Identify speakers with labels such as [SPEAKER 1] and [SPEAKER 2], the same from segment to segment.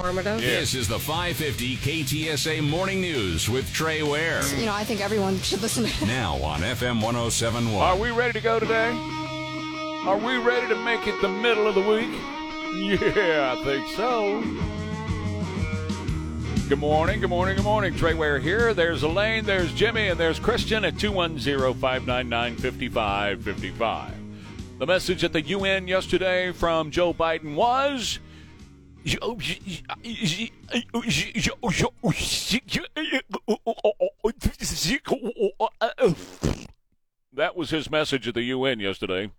[SPEAKER 1] Informative.
[SPEAKER 2] This is the 550 KTSA Morning News with Trey Ware.
[SPEAKER 1] You know, I think everyone should listen to
[SPEAKER 2] Now on FM 1071.
[SPEAKER 3] Are we ready to go today? Are we ready to make it the middle of the week? Yeah, I think so. Good morning, good morning, good morning. Trey Ware here. There's Elaine, there's Jimmy, and there's Christian at 210 599 5555. The message at the UN yesterday from Joe Biden was. That was his message at the UN yesterday,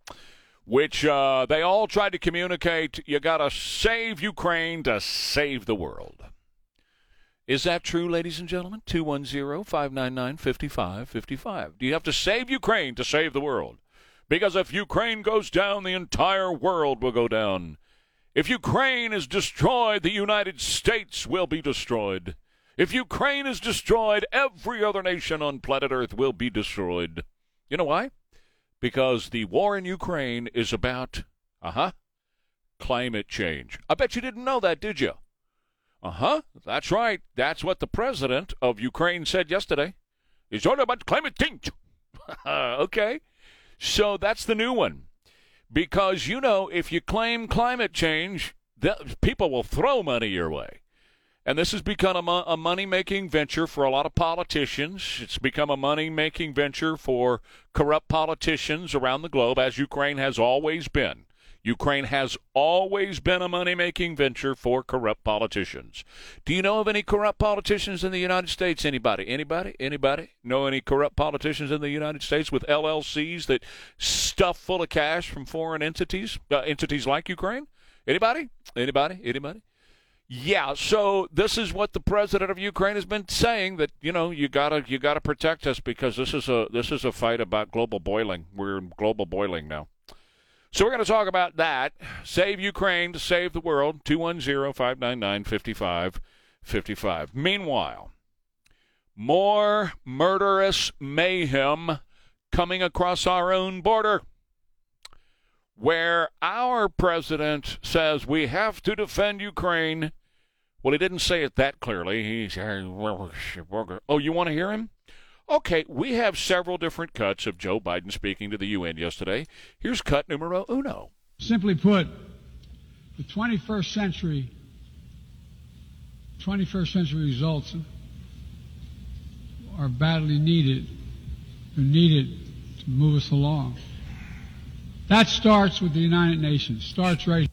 [SPEAKER 3] which uh, they all tried to communicate you got to save Ukraine to save the world. Is that true, ladies and gentlemen? 210 599 5555. Do you have to save Ukraine to save the world? Because if Ukraine goes down, the entire world will go down. If Ukraine is destroyed, the United States will be destroyed. If Ukraine is destroyed, every other nation on planet Earth will be destroyed. You know why? Because the war in Ukraine is about, uh huh, climate change. I bet you didn't know that, did you? Uh huh, that's right. That's what the president of Ukraine said yesterday. It's all about climate change. okay. So that's the new one. Because, you know, if you claim climate change, the, people will throw money your way. And this has become a, a money making venture for a lot of politicians. It's become a money making venture for corrupt politicians around the globe, as Ukraine has always been. Ukraine has always been a money making venture for corrupt politicians. Do you know of any corrupt politicians in the United States? Anybody? Anybody? Anybody? Know any corrupt politicians in the United States with LLCs that stuff full of cash from foreign entities, uh, entities like Ukraine? Anybody? Anybody? Anybody? Yeah, so this is what the president of Ukraine has been saying that you know you gotta you gotta protect us because this is a this is a fight about global boiling. We're in global boiling now. So we're going to talk about that. Save Ukraine to save the world. 210-599-5555. Meanwhile, more murderous mayhem coming across our own border where our president says we have to defend Ukraine. Well, he didn't say it that clearly. He said, "Oh, you want to hear him?" Okay, we have several different cuts of Joe Biden speaking to the UN yesterday. Here's cut numero uno.
[SPEAKER 4] Simply put, the 21st century 21st century results are badly needed. They're needed to move us along. That starts with the United Nations. Starts right.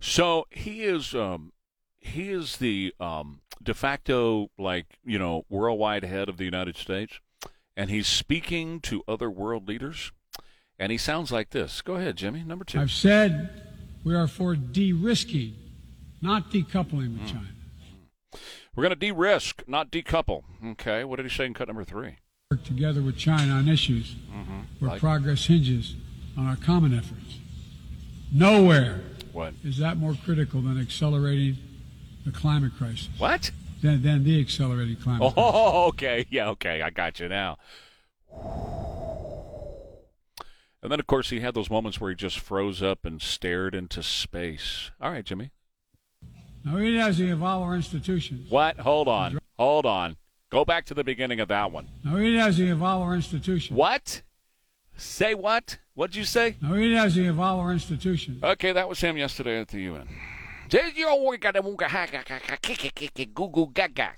[SPEAKER 3] So he is um, he is the um, de facto like you know worldwide head of the United States, and he's speaking to other world leaders, and he sounds like this. Go ahead, Jimmy. Number two.
[SPEAKER 4] I've said we are for de-risking, not decoupling with China.
[SPEAKER 3] We're going to de-risk, not decouple. Okay. What did he say in cut number three?
[SPEAKER 4] Work together with China on issues where
[SPEAKER 3] Like-
[SPEAKER 4] progress hinges on our common efforts. Nowhere
[SPEAKER 3] What?
[SPEAKER 4] is that more critical than accelerating the climate crisis.
[SPEAKER 3] What?
[SPEAKER 4] Than, than the accelerated climate oh, crisis.
[SPEAKER 3] Oh, okay. Yeah, okay. I got you now. And then, of course, he had those moments where he just froze up and stared into space. All right, Jimmy.
[SPEAKER 4] Now, he to involve our institutions.
[SPEAKER 3] What? Hold on. Hold on. Go back to the beginning of that one.
[SPEAKER 4] Now, he to involve our institutions.
[SPEAKER 3] What? Say what? What'd you say?
[SPEAKER 4] Now, he to involve our institutions.
[SPEAKER 3] Okay, that was him yesterday at the UN. Goo goo gaga.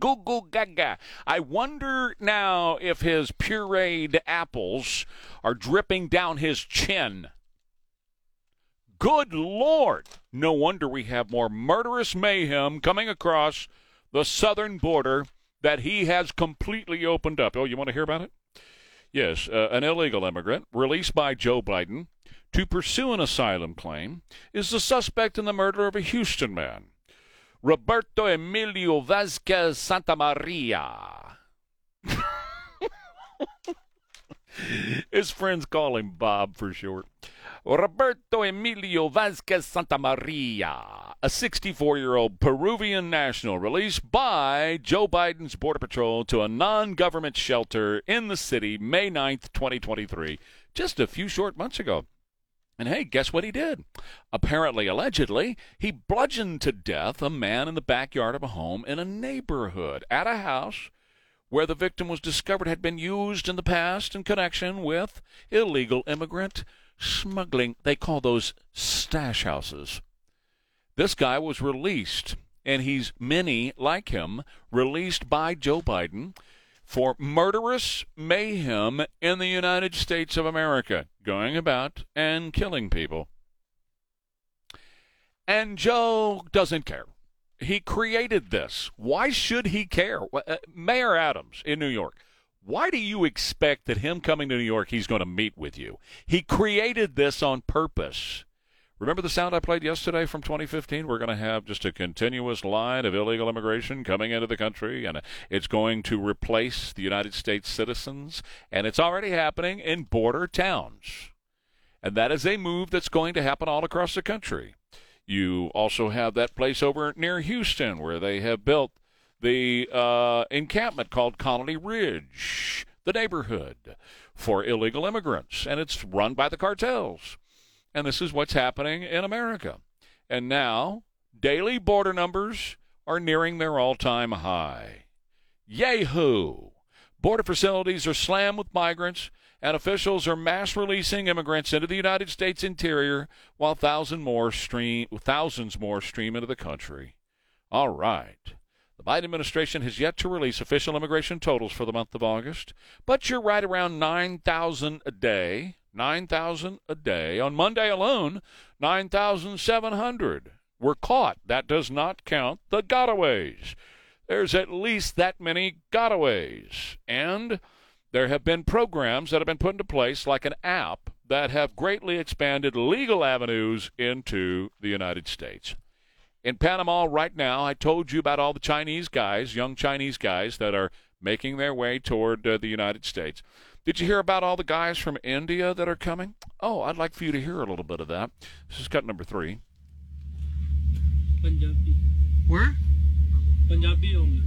[SPEAKER 3] Goo goo gaga. I wonder now if his pureed apples are dripping down his chin. Good Lord! No wonder we have more murderous mayhem coming across the southern border that he has completely opened up. Oh, you want to hear about it? Yes, uh, an illegal immigrant released by Joe Biden to pursue an asylum claim is the suspect in the murder of a Houston man. Roberto Emilio Vasquez Santa Maria. His friends call him Bob for short. Roberto Emilio Vasquez Santa Maria, a 64 year old Peruvian national released by Joe Biden's Border Patrol to a non government shelter in the city May 9th, 2023, just a few short months ago. And hey, guess what he did? Apparently, allegedly, he bludgeoned to death a man in the backyard of a home in a neighborhood at a house where the victim was discovered had been used in the past in connection with illegal immigrant smuggling. They call those stash houses. This guy was released, and he's many like him, released by Joe Biden for murderous mayhem in the United States of America, going about and killing people. And Joe doesn't care. He created this. Why should he care? Uh, Mayor Adams in New York. Why do you expect that him coming to New York, he's going to meet with you? He created this on purpose. Remember the sound I played yesterday from 2015? We're going to have just a continuous line of illegal immigration coming into the country, and it's going to replace the United States citizens, and it's already happening in border towns. And that is a move that's going to happen all across the country. You also have that place over near Houston where they have built the uh, encampment called Colony Ridge, the neighborhood for illegal immigrants, and it's run by the cartels. And this is what's happening in America. And now, daily border numbers are nearing their all time high. Yahoo! Border facilities are slammed with migrants and officials are mass releasing immigrants into the United States interior while thousands more stream thousands more stream into the country. All right. The Biden administration has yet to release official immigration totals for the month of August, but you're right around 9,000 a day. 9,000 a day. On Monday alone, 9,700 were caught. That does not count the gotaways. There's at least that many gotaways. And there have been programs that have been put into place, like an app, that have greatly expanded legal avenues into the United States. In Panama right now, I told you about all the Chinese guys, young Chinese guys, that are making their way toward uh, the United States. Did you hear about all the guys from India that are coming? Oh, I'd like for you to hear a little bit of that. This is cut number three.
[SPEAKER 5] Punjabi.
[SPEAKER 6] Where?
[SPEAKER 5] Punjabi only.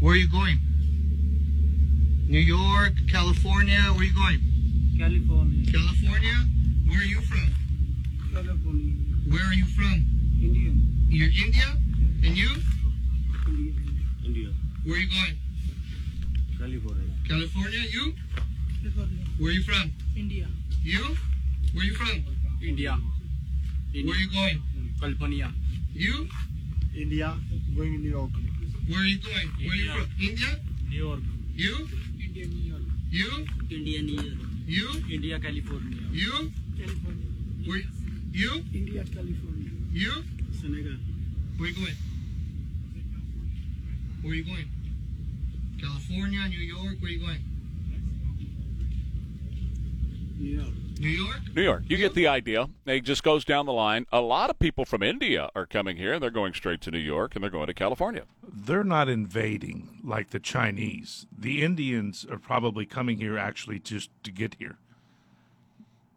[SPEAKER 6] Where are you going? New York, California. Where are you going?
[SPEAKER 5] California.
[SPEAKER 6] California. Where are you from?
[SPEAKER 5] California.
[SPEAKER 6] Where are you from?
[SPEAKER 5] India.
[SPEAKER 6] You're India. And you?
[SPEAKER 5] India. India.
[SPEAKER 6] Where are you going?
[SPEAKER 5] California.
[SPEAKER 6] California. You?
[SPEAKER 5] California.
[SPEAKER 6] Where are you from?
[SPEAKER 5] India.
[SPEAKER 6] You? Where are you from?
[SPEAKER 5] India.
[SPEAKER 6] Where are you going?
[SPEAKER 5] California.
[SPEAKER 6] You?
[SPEAKER 5] India. Going New York.
[SPEAKER 6] Where are you going? Where are you from? India.
[SPEAKER 5] New York.
[SPEAKER 6] You?
[SPEAKER 5] India, New York.
[SPEAKER 6] You?
[SPEAKER 5] India, New York.
[SPEAKER 6] You?
[SPEAKER 5] India, California.
[SPEAKER 6] You?
[SPEAKER 5] California.
[SPEAKER 6] Where? You?
[SPEAKER 5] India, California.
[SPEAKER 6] You?
[SPEAKER 5] Senegal.
[SPEAKER 6] Where are you going? Where are you going? California, New York. Where are you going?
[SPEAKER 5] New York.
[SPEAKER 6] New York.
[SPEAKER 3] You get the idea. It just goes down the line. A lot of people from India are coming here, and they're going straight to New York, and they're going to California.
[SPEAKER 7] they're not invading like the Chinese. The Indians are probably coming here actually just to get here.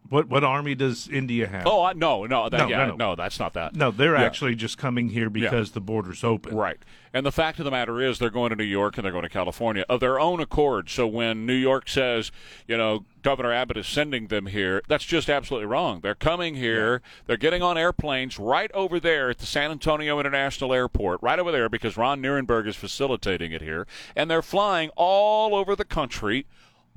[SPEAKER 7] What what army does India have?
[SPEAKER 3] Oh, I, no, no, that,
[SPEAKER 7] No,
[SPEAKER 3] yeah,
[SPEAKER 7] no, no.
[SPEAKER 3] that's not that.
[SPEAKER 7] no, they're
[SPEAKER 3] Yeah.
[SPEAKER 7] actually just coming here because the border's open.
[SPEAKER 3] Right. And the fact of the matter is, they're going to New York and they're going to California of their own accord. So when New York says, you know, Governor Abbott is sending them here, that's just absolutely wrong. They're coming here. They're getting on airplanes right over there at the San Antonio International Airport, right over there because Ron Nirenberg is facilitating it here. And they're flying all over the country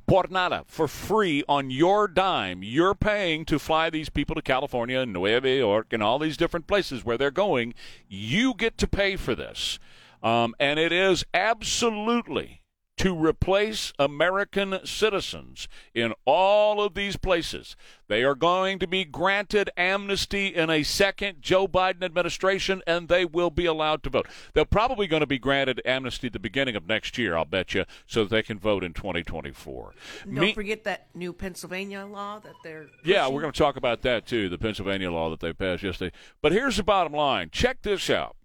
[SPEAKER 3] por for free on your dime. You're paying to fly these people to California and Nueva York and all these different places where they're going. You get to pay for this. Um, and it is absolutely to replace American citizens in all of these places. They are going to be granted amnesty in a second Joe Biden administration, and they will be allowed to vote. They're probably going to be granted amnesty at the beginning of next year, I'll bet you, so that they can vote in 2024.
[SPEAKER 8] Don't
[SPEAKER 3] Me-
[SPEAKER 8] forget that new Pennsylvania law that they're.
[SPEAKER 3] yeah, we're going to talk about that too, the Pennsylvania law that they passed yesterday. But here's the bottom line check this out.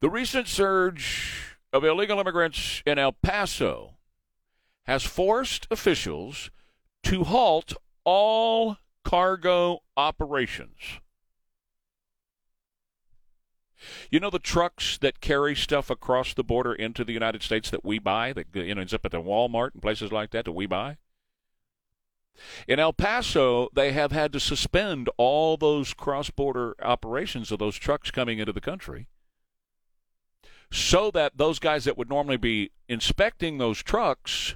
[SPEAKER 3] The recent surge of illegal immigrants in El Paso has forced officials to halt all cargo operations. You know the trucks that carry stuff across the border into the United States that we buy, that you know ends up at the Walmart and places like that that we buy. In El Paso, they have had to suspend all those cross-border operations of those trucks coming into the country, so that those guys that would normally be inspecting those trucks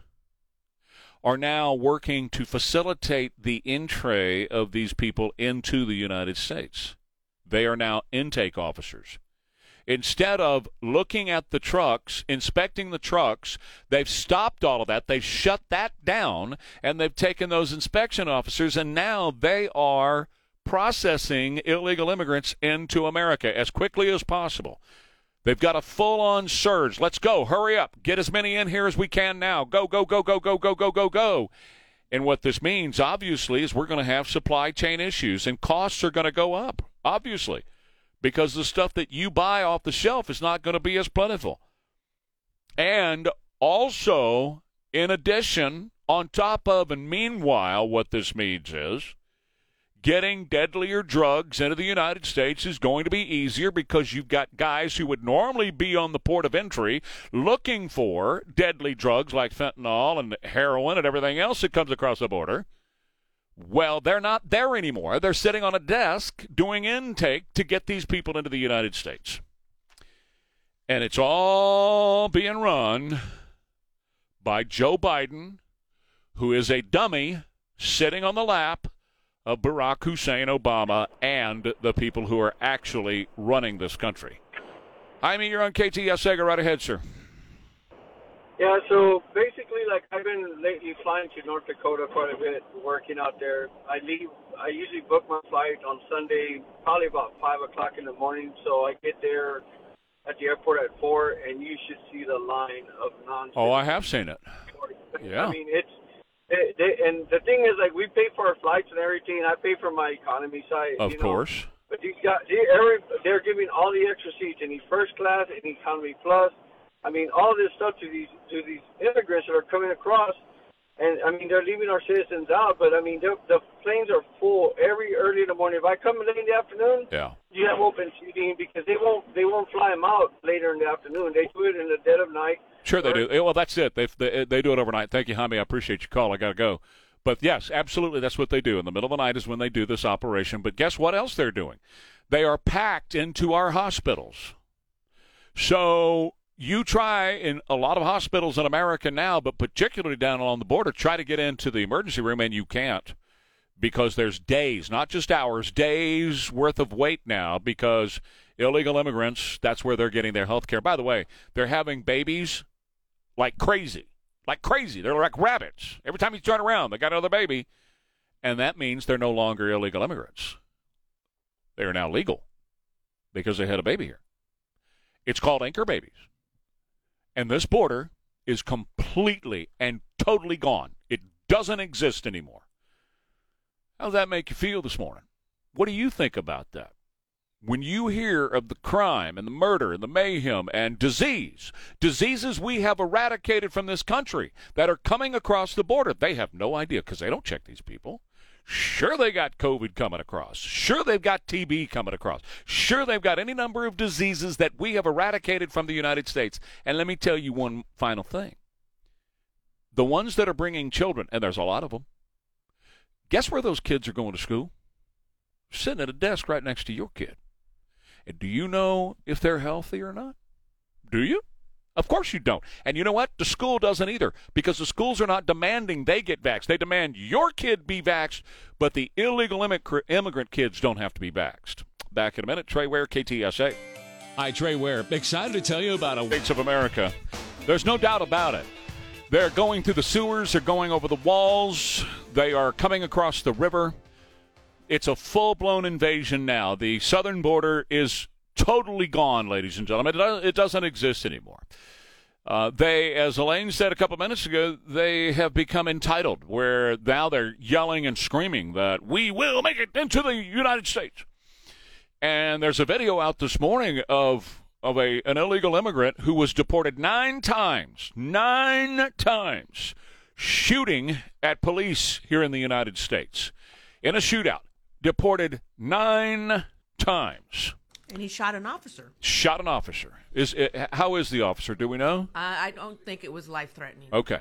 [SPEAKER 3] are now working to facilitate the entry of these people into the United States. They are now intake officers. Instead of looking at the trucks, inspecting the trucks, they've stopped all of that. They've shut that down and they've taken those inspection officers and now they are processing illegal immigrants into America as quickly as possible. They've got a full on surge. Let's go. Hurry up. Get as many in here as we can now. Go, go, go, go, go, go, go, go, go. And what this means, obviously, is we're going to have supply chain issues and costs are going to go up, obviously, because the stuff that you buy off the shelf is not going to be as plentiful. And also, in addition, on top of and meanwhile, what this means is getting deadlier drugs into the United States is going to be easier because you've got guys who would normally be on the port of entry looking for deadly drugs like fentanyl and heroin and everything else that comes across the border. Well, they're not there anymore. They're sitting on a desk doing intake to get these people into the United States. And it's all being run by Joe Biden, who is a dummy sitting on the lap of Barack Hussein Obama and the people who are actually running this country. I mean, you're on KTSA. Go right ahead, sir.
[SPEAKER 5] Yeah, so basically, like I've been lately flying to North Dakota quite a bit, working out there. I leave. I usually book my flight on Sunday, probably about five o'clock in the morning. So I get there at the airport at four, and you should see the line of non.
[SPEAKER 3] Oh, I have seen it. Yeah.
[SPEAKER 5] I mean, it's they, they, and the thing is, like, we pay for our flights and everything. I pay for my economy side.
[SPEAKER 3] Of
[SPEAKER 5] you know?
[SPEAKER 3] course.
[SPEAKER 5] But these guys, they, every, they're giving all the extra seats in the first class, in economy plus. I mean, all this stuff to these to these immigrants that are coming across, and I mean, they're leaving our citizens out. But I mean, the planes are full every early in the morning. If I come late in the afternoon,
[SPEAKER 3] yeah,
[SPEAKER 5] you have open seating because they won't they won't fly them out later in the afternoon. They do it in the dead of night.
[SPEAKER 3] Sure, they do. Well, that's it. They, they they do it overnight. Thank you, Jaime. I appreciate your call. I got to go. But yes, absolutely, that's what they do. In the middle of the night is when they do this operation. But guess what else they're doing? They are packed into our hospitals. So you try in a lot of hospitals in America now, but particularly down along the border, try to get into the emergency room and you can't because there's days, not just hours, days worth of wait now because illegal immigrants, that's where they're getting their health care. By the way, they're having babies like crazy. Like crazy. They're like rabbits. Every time you turn around, they got another baby. And that means they're no longer illegal immigrants. They are now legal because they had a baby here. It's called anchor babies. And this border is completely and totally gone. It doesn't exist anymore. How does that make you feel this morning? What do you think about that? When you hear of the crime and the murder and the mayhem and disease, diseases we have eradicated from this country that are coming across the border, they have no idea because they don't check these people. Sure, they got COVID coming across. Sure, they've got TB coming across. Sure, they've got any number of diseases that we have eradicated from the United States. And let me tell you one final thing the ones that are bringing children, and there's a lot of them, guess where those kids are going to school? Sitting at a desk right next to your kid. Do you know if they're healthy or not? Do you? Of course you don't. And you know what? The school doesn't either because the schools are not demanding they get vaxxed. They demand your kid be vaxxed, but the illegal immigrant kids don't have to be vaxxed. Back in a minute. Trey Ware, KTSA.
[SPEAKER 2] Hi, Trey Ware. Excited to tell you about a
[SPEAKER 3] States of America. There's no doubt about it. They're going through the sewers, they're going over the walls, they are coming across the river. It's a full blown invasion now. The southern border is totally gone, ladies and gentlemen. It doesn't exist anymore. Uh, they, as Elaine said a couple minutes ago, they have become entitled, where now they're yelling and screaming that we will make it into the United States. And there's a video out this morning of of a an illegal immigrant who was deported nine times, nine times, shooting at police here in the United States in a shootout. Deported nine times.
[SPEAKER 8] And he shot an officer.
[SPEAKER 3] Shot an officer. Is uh, how is the officer? Do we know?
[SPEAKER 8] I, I don't think it was life threatening.
[SPEAKER 3] Okay.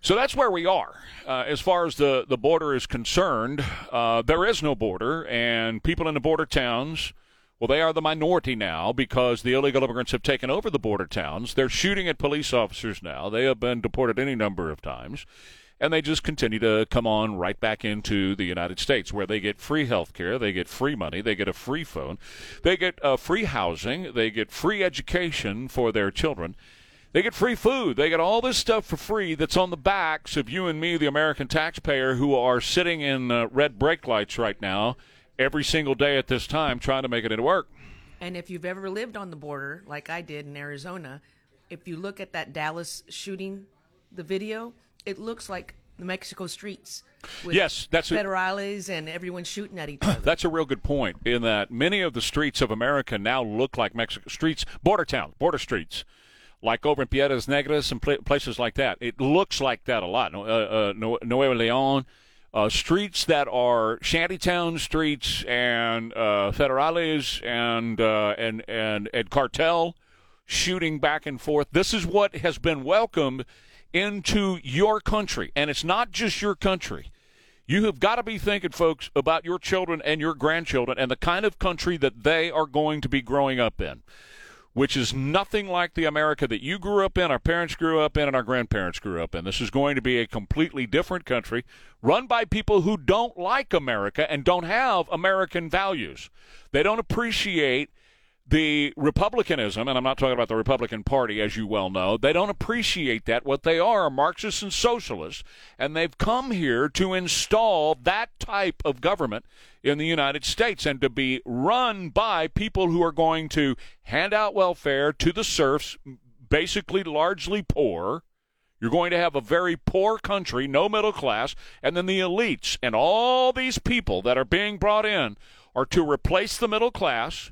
[SPEAKER 3] So that's where we are uh, as far as the, the border is concerned. Uh, there is no border, and people in the border towns, well, they are the minority now because the illegal immigrants have taken over the border towns. They're shooting at police officers now. They have been deported any number of times, and they just continue to come on right back into the United States where they get free health care, they get free money, they get a free phone, they get uh, free housing, they get free education for their children. They get free food. They get all this stuff for free that's on the backs of you and me, the American taxpayer, who are sitting in uh, red brake lights right now every single day at this time trying to make it into work.
[SPEAKER 8] And if you've ever lived on the border, like I did in Arizona, if you look at that Dallas shooting, the video, it looks like the Mexico streets. With
[SPEAKER 3] Yes, that's a-
[SPEAKER 8] federales and everyone shooting at each other.
[SPEAKER 3] That's a real good point. In that many of the streets of America now look like Mexico streets, border towns, border streets, like over in Piedras Negras and pla- places like that. It looks like that a lot. No- Uh, uh, Nuevo Leon, uh, streets that are shantytown streets and uh, federales and uh, and and and cartel shooting back and forth. This is what has been welcomed into your country, and it's not just your country. You have got to be thinking, folks, about your children and your grandchildren and the kind of country that they are going to be growing up in, which is nothing like the America that you grew up in, our parents grew up in, and our grandparents grew up in. This is going to be a completely different country run by people who don't like America and don't have American values. They don't appreciate the republicanism, and I'm not talking about the Republican Party, as you well know, they don't appreciate that. What they are are Marxists and socialists, and they've come here to install that type of government in the United States and to be run by people who are going to hand out welfare to the serfs, basically largely poor. You're going to have a very poor country, no middle class, and then the elites and all these people that are being brought in are to replace the middle class,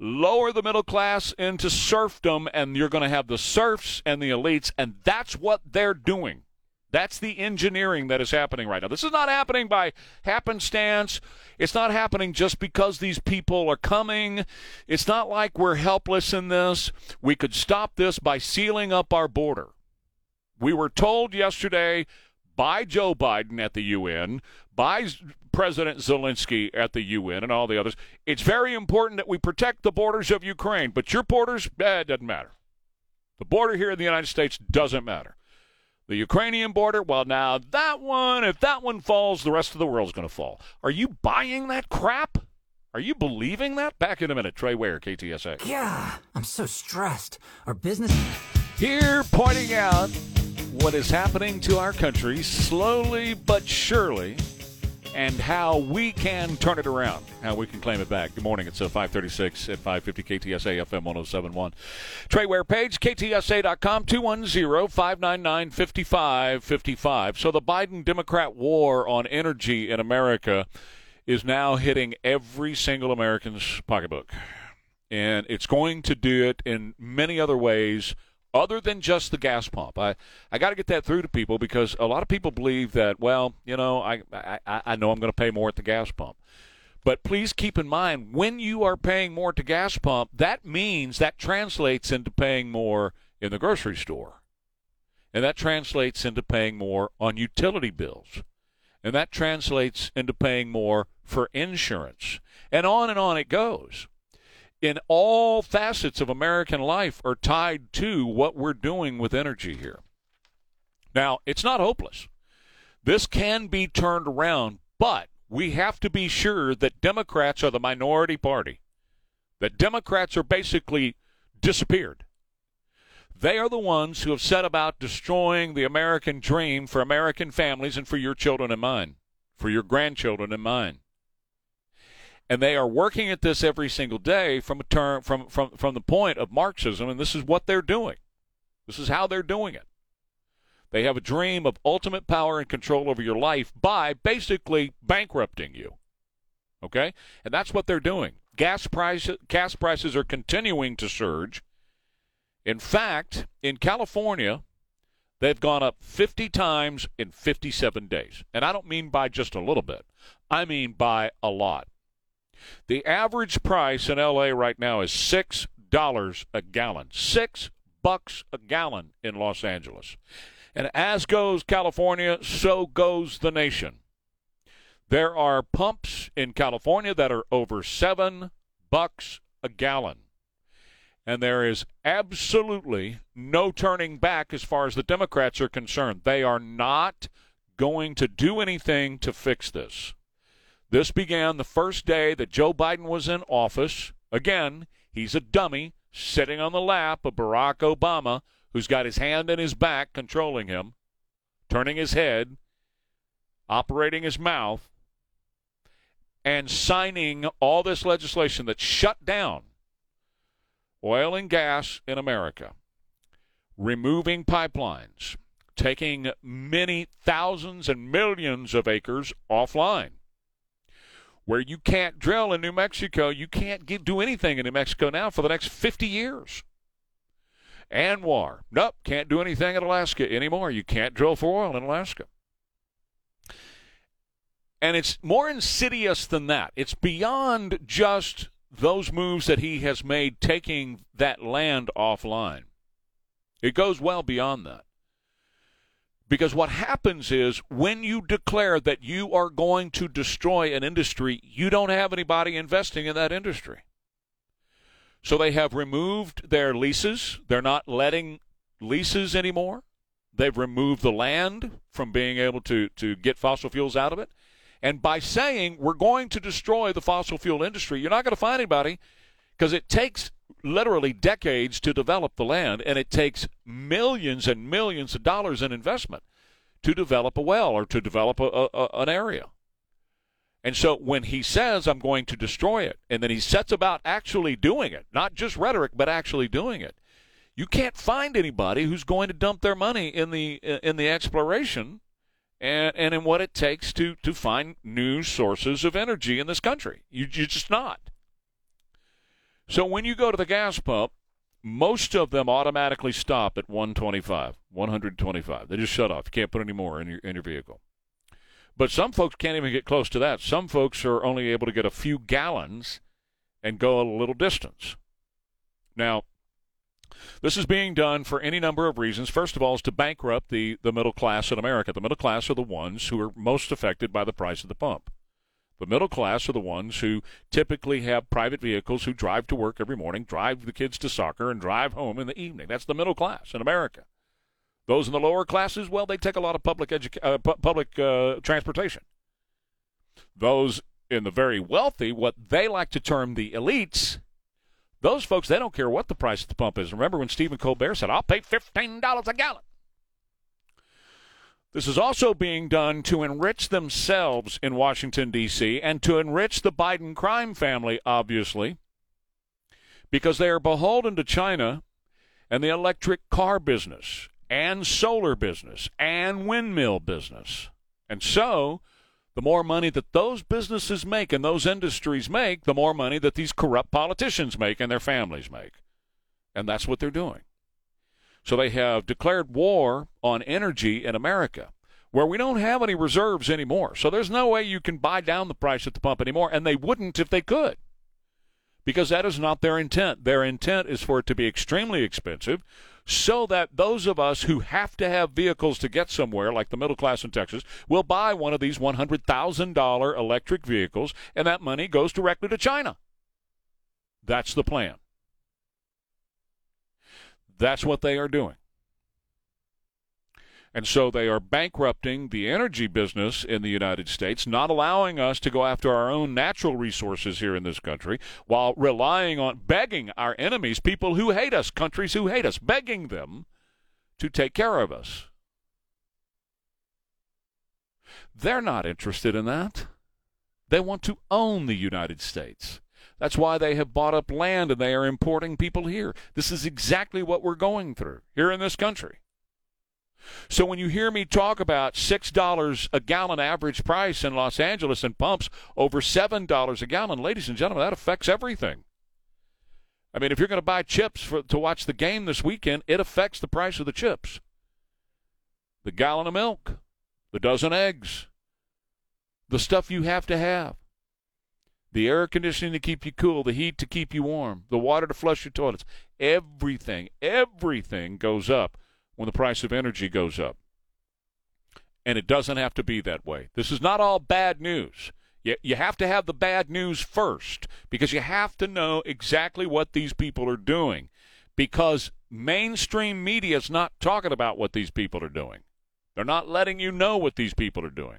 [SPEAKER 3] lower the middle class into serfdom, and you're going to have the serfs and the elites, and that's what they're doing. That's the engineering that is happening right now. This is not happening by happenstance. It's not happening just because these people are coming. It's not like we're helpless in this. We could stop this by sealing up our border. We were told yesterday by Joe Biden at the UN, by President Zelensky at the UN, and all the others. It's very important that we protect the borders of Ukraine, but your borders, eh, it doesn't matter. The border here in the United States doesn't matter. The Ukrainian border, well, now that one, if that one falls, the rest of the world's going to fall. Are you buying that crap? Are you believing that? Back in a minute. Trey Ware, KTSA.
[SPEAKER 9] Yeah, I'm so stressed. Our business.
[SPEAKER 3] Here, pointing out what is happening to our country slowly but surely, and how we can turn it around, how we can claim it back. Good morning. It's uh, 536 at 550 KTSA FM 1071. Trey Ware page, KTSA.com, 210-599-5555. So the Biden Democrat war on energy in America is now hitting every single American's pocketbook. And it's going to do it in many other ways other than just the gas pump. I, I got to get that through to people because a lot of people believe that, well, you know, I, I, I know I'm going to pay more at the gas pump. But please keep in mind when you are paying more at the gas pump, that means that translates into paying more in the grocery store. And that translates into paying more on utility bills. And that translates into paying more for insurance. And on and on it goes in all facets of American life are tied to what we're doing with energy here. Now, it's not hopeless. This can be turned around, but we have to be sure that Democrats are the minority party. That Democrats are basically disappeared. They are the ones who have set about destroying the American dream for American families and for your children and mine, for your grandchildren and mine and they are working at this every single day from a term from from from the point of Marxism, and this is what they're doing. This is how they're doing it. They have a dream of ultimate power and control over your life by basically bankrupting you. Okay? And that's what they're doing. Gas prices gas prices are continuing to surge. In fact, in California, they've gone up 50 times in 57 days. And I don't mean by just a little bit. I mean by a lot. The average price in LA right now is $6 a gallon. 6 bucks a gallon in Los Angeles. And as goes California, so goes the nation. There are pumps in California that are over 7 bucks a gallon. And there is absolutely no turning back as far as the Democrats are concerned. They are not going to do anything to fix this. This began the first day that Joe Biden was in office. Again, he's a dummy sitting on the lap of Barack Obama, who's got his hand in his back controlling him, turning his head, operating his mouth, and signing all this legislation that shut down oil and gas in America, removing pipelines, taking many thousands and millions of acres offline. Where you can't drill in New Mexico, you can't get, do anything in New Mexico now for the next 50 years. ANWR, nope, can't do anything in Alaska anymore. You can't drill for oil in Alaska. And it's more insidious than that. It's beyond just those moves that he has made taking that land offline. It goes well beyond that. Because what happens is when you declare that you are going to destroy an industry, you don't have anybody investing in that industry. So they have removed their leases. They're not letting leases anymore. They've removed the land from being able to, to get fossil fuels out of it. And by saying we're going to destroy the fossil fuel industry, you're not going to find anybody because it takes literally decades to develop the land and it takes millions and millions of dollars in investment to develop a well or to develop a, a, an area. And so when he says, I'm going to destroy it, and then he sets about actually doing it, not just rhetoric, but actually doing it, you can't find anybody who's going to dump their money in the in the exploration and, and in what it takes to, to find new sources of energy in this country. You, you're just not. So when you go to the gas pump, most of them automatically stop at 125, 125. They just shut off. You can't put any more in your, in your vehicle. But some folks can't even get close to that. Some folks are only able to get a few gallons and go a little distance. Now, this is being done for any number of reasons. First of all, is to bankrupt the, the middle class in America. The middle class are the ones who are most affected by the price of the pump. The middle class are the ones who typically have private vehicles who drive to work every morning, drive the kids to soccer, and drive home in the evening. That's the middle class in America. Those in the lower classes, well, they take a lot of public educa- uh, pu- public uh, transportation. Those in the very wealthy, what they like to term the elites, those folks, they don't care what the price of the pump is. Remember when Stephen Colbert said, I'll pay $15 a gallon? This is also being done to enrich themselves in Washington, D.C., and to enrich the Biden crime family, obviously, because they are beholden to China and the electric car business, and solar business, and windmill business. And so, the more money that those businesses make and those industries make, the more money that these corrupt politicians make and their families make. And that's what they're doing. So they have declared war on energy in America, where we don't have any reserves anymore. So there's no way you can buy down the price at the pump anymore, and they wouldn't if they could. Because that is not their intent. Their intent is for it to be extremely expensive so that those of us who have to have vehicles to get somewhere, like the middle class in Texas, will buy one of these $100,000 electric vehicles, and that money goes directly to China. That's the plan. That's what they are doing. And so they are bankrupting the energy business in the United States, not allowing us to go after our own natural resources here in this country, while relying on begging our enemies, people who hate us, countries who hate us, begging them to take care of us. They're not interested in that. They want to own the United States. That's why they have bought up land and they are importing people here. This is exactly what we're going through here in this country. So when you hear me talk about $6 a gallon average price in Los Angeles and pumps over $7 a gallon, ladies and gentlemen, that affects everything. I mean, if you're going to buy chips for, to watch the game this weekend, it affects the price of the chips. The gallon of milk, the dozen eggs, the stuff you have to have, the air conditioning to keep you cool, the heat to keep you warm, the water to flush your toilets. Everything, everything goes up when the price of energy goes up. And it doesn't have to be that way. This is not all bad news. You, you have to have the bad news first because you have to know exactly what these people are doing because mainstream media is not talking about what these people are doing. They're not letting you know what these people are doing.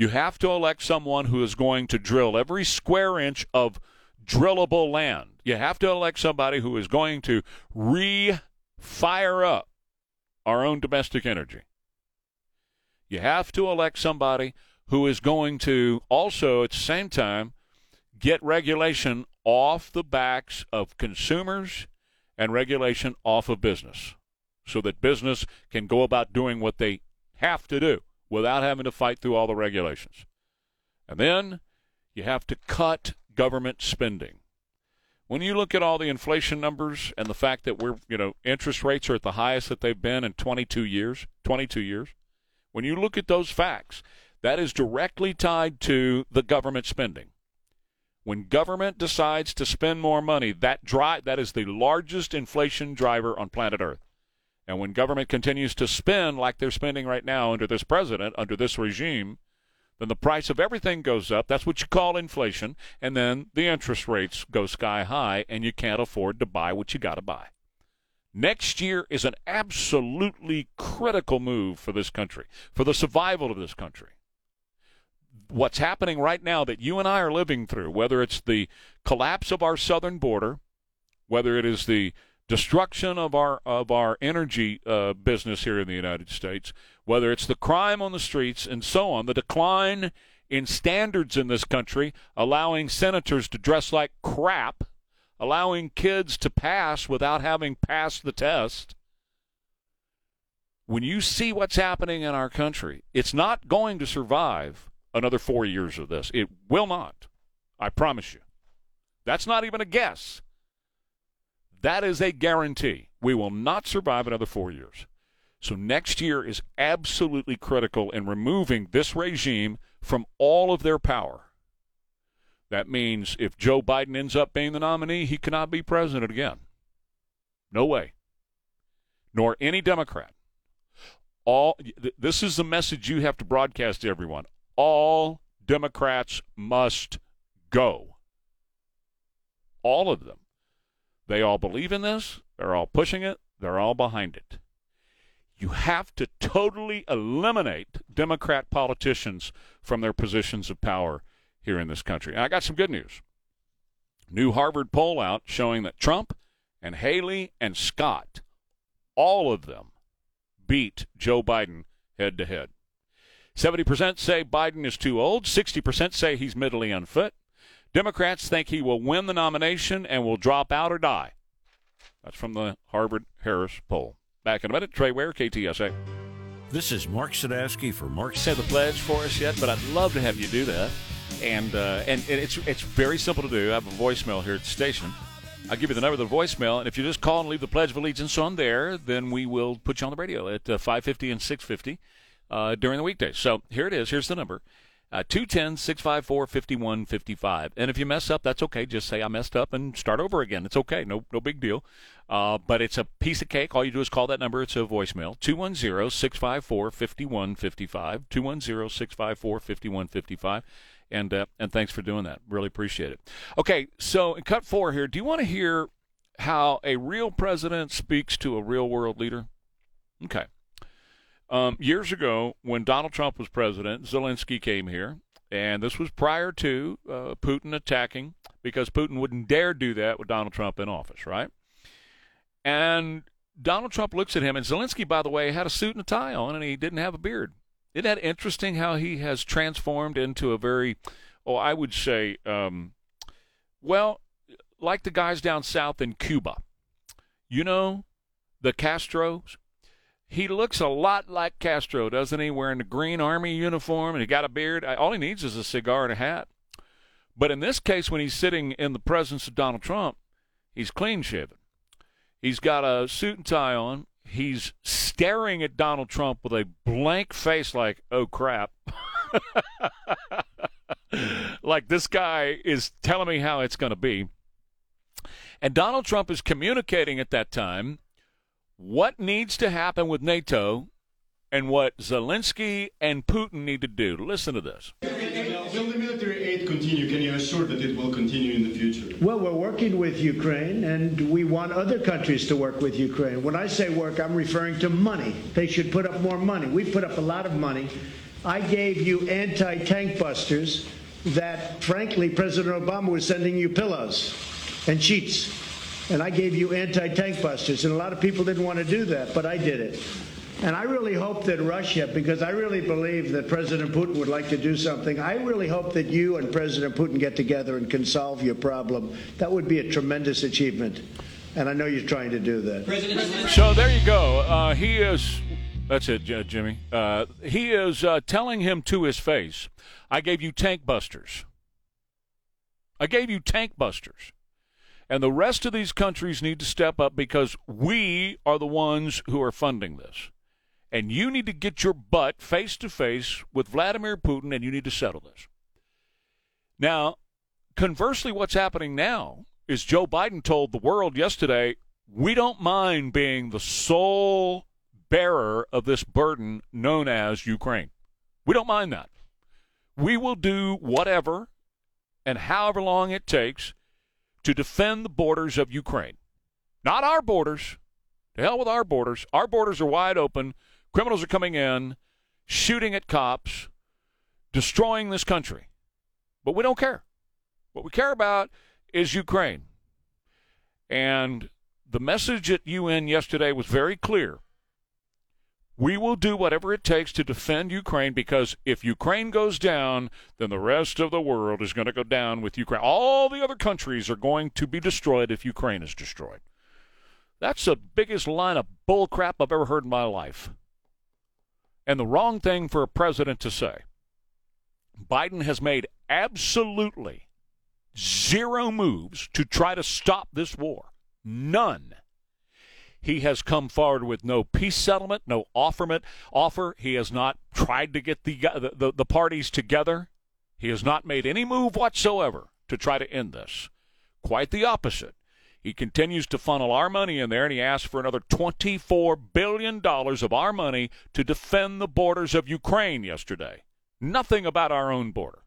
[SPEAKER 3] You have to elect someone who is going to drill every square inch of drillable land. You have to elect somebody who is going to re fire up our own domestic energy. You have to elect somebody who is going to also, at the same time, get regulation off the backs of consumers and regulation off of business so that business can go about doing what they have to do without having to fight through all the regulations. And then you have to cut government spending. When you look at all the inflation numbers and the fact that we're, you know, interest rates are at the highest that they've been in 22 years, 22 years, when you look at those facts, that is directly tied to the government spending. When government decides to spend more money, that dri- that is the largest inflation driver on planet Earth. And when government continues to spend like they're spending right now under this president, under this regime, then the price of everything goes up. That's what you call inflation. And then the interest rates go sky high, and you can't afford to buy what you got to buy. Next year is an absolutely critical move for this country, for the survival of this country. What's happening right now that you and I are living through, whether it's the collapse of our southern border, whether it is the destruction of our of our energy uh, business here in the United States, whether it's the crime on the streets and so on, the decline in standards in this country, allowing senators to dress like crap, allowing kids to pass without having passed the test. When you see what's happening in our country, it's not going to survive another four years of this. It will not. I promise you. That's not even a guess. That is a guarantee. We will not survive another four years. So next year is absolutely critical in removing this regime from all of their power. That means if Joe Biden ends up being the nominee, he cannot be president again. No way. Nor any Democrat. All this is the message you have to broadcast to everyone. All Democrats must go. All of them. They all believe in this. They're all pushing it. They're all behind it. You have to totally eliminate Democrat politicians from their positions of power here in this country. And I got some good news. New Harvard poll out showing that Trump and Haley and Scott, all of them, beat Joe Biden head to head. 70% say Biden is too old, 60% say he's mentally unfit, Democrats think he will win the nomination and will drop out or die. That's from the Harvard Harris poll. Back in a minute. Trey Ware, KTSA.
[SPEAKER 2] This is Mark Sadowski for Mark.
[SPEAKER 3] Say the pledge for us yet, but I'd love to have you do that. And uh, and it's it's very simple to do. I have a voicemail here at the station. I'll give you the number of the voicemail, and if you just call and leave the Pledge of Allegiance on there, then we will put you on the radio at uh, 550 and 650 uh, during the weekdays. So here it is. Here's the number. Uh, 210 654 5155. And if you mess up, that's okay. Just say I messed up and start over again. It's okay. No, no big deal. Uh, but it's a piece of cake. All you do is call that number. It's a voicemail 210 654 5155. 210 654 5155. And, uh, and thanks for doing that. Really appreciate it. Okay, so in cut four here, do you want to hear how a real president speaks to a real world leader? Okay. Um, years ago, when Donald Trump was president, Zelensky came here, and this was prior to uh, Putin attacking, because Putin wouldn't dare do that with Donald Trump in office, right? And Donald Trump looks at him, and Zelensky, by the way, had a suit and a tie on, and he didn't have a beard. Isn't that interesting how he has transformed into a very, oh, I would say, um, well, like the guys down south in Cuba. You know, the Castros, He looks a lot like Castro, doesn't he? Wearing the green army uniform and he got a beard. All he needs is a cigar and a hat. But in this case, when he's sitting in the presence of Donald Trump, he's clean shaven. He's got a suit and tie on. He's staring at Donald Trump with a blank face, like, oh crap. like this guy is telling me how it's going to be. And Donald Trump is communicating at that time what needs to happen with NATO and what Zelensky and Putin need to do. Listen to this.
[SPEAKER 10] Will the military aid continue? Can you assure that it will continue in the future?
[SPEAKER 11] Well, we're working with Ukraine, and we want other countries to work with Ukraine. When I say work, I'm referring to money. They should put up more money. We put up a lot of money. I gave you anti tank busters that, frankly, President Obama was sending you pillows and sheets. And I gave you anti tank busters. And a lot of people didn't want to do that, but I did it. And I really hope that Russia, because I really believe that President Putin would like to do something, I really hope that you and President Putin get together and can solve your problem. That would be a tremendous achievement. And I know you're trying to do that.
[SPEAKER 3] So there you go. Uh, he is. That's it, Jimmy. Uh, he is uh, telling him to his face, I gave you tank busters. I gave you tank busters. And the rest of these countries need to step up because we are the ones who are funding this. And you need to get your butt face to face with Vladimir Putin and you need to settle this. Now, conversely, what's happening now is Joe Biden told the world yesterday we don't mind being the sole bearer of this burden known as Ukraine. We don't mind that. We will do whatever and however long it takes to defend the borders of Ukraine. Not our borders. To hell with our borders. Our borders are wide open. Criminals are coming in, shooting at cops, destroying this country. But we don't care. What we care about is Ukraine. And the message at UN yesterday was very clear. We will do whatever it takes to defend Ukraine because if Ukraine goes down, then the rest of the world is going to go down with Ukraine. All the other countries are going to be destroyed if Ukraine is destroyed. That's the biggest line of bullcrap I've ever heard in my life. And the wrong thing for a president to say. Biden has made absolutely zero moves to try to stop this war. None. He has come forward with no peace settlement, no offerment, offer. He has not tried to get the, the, the parties together. He has not made any move whatsoever to try to end this. Quite the opposite. He continues to funnel our money in there, and he asked for another $24 billion of our money to defend the borders of Ukraine yesterday. Nothing about our own border.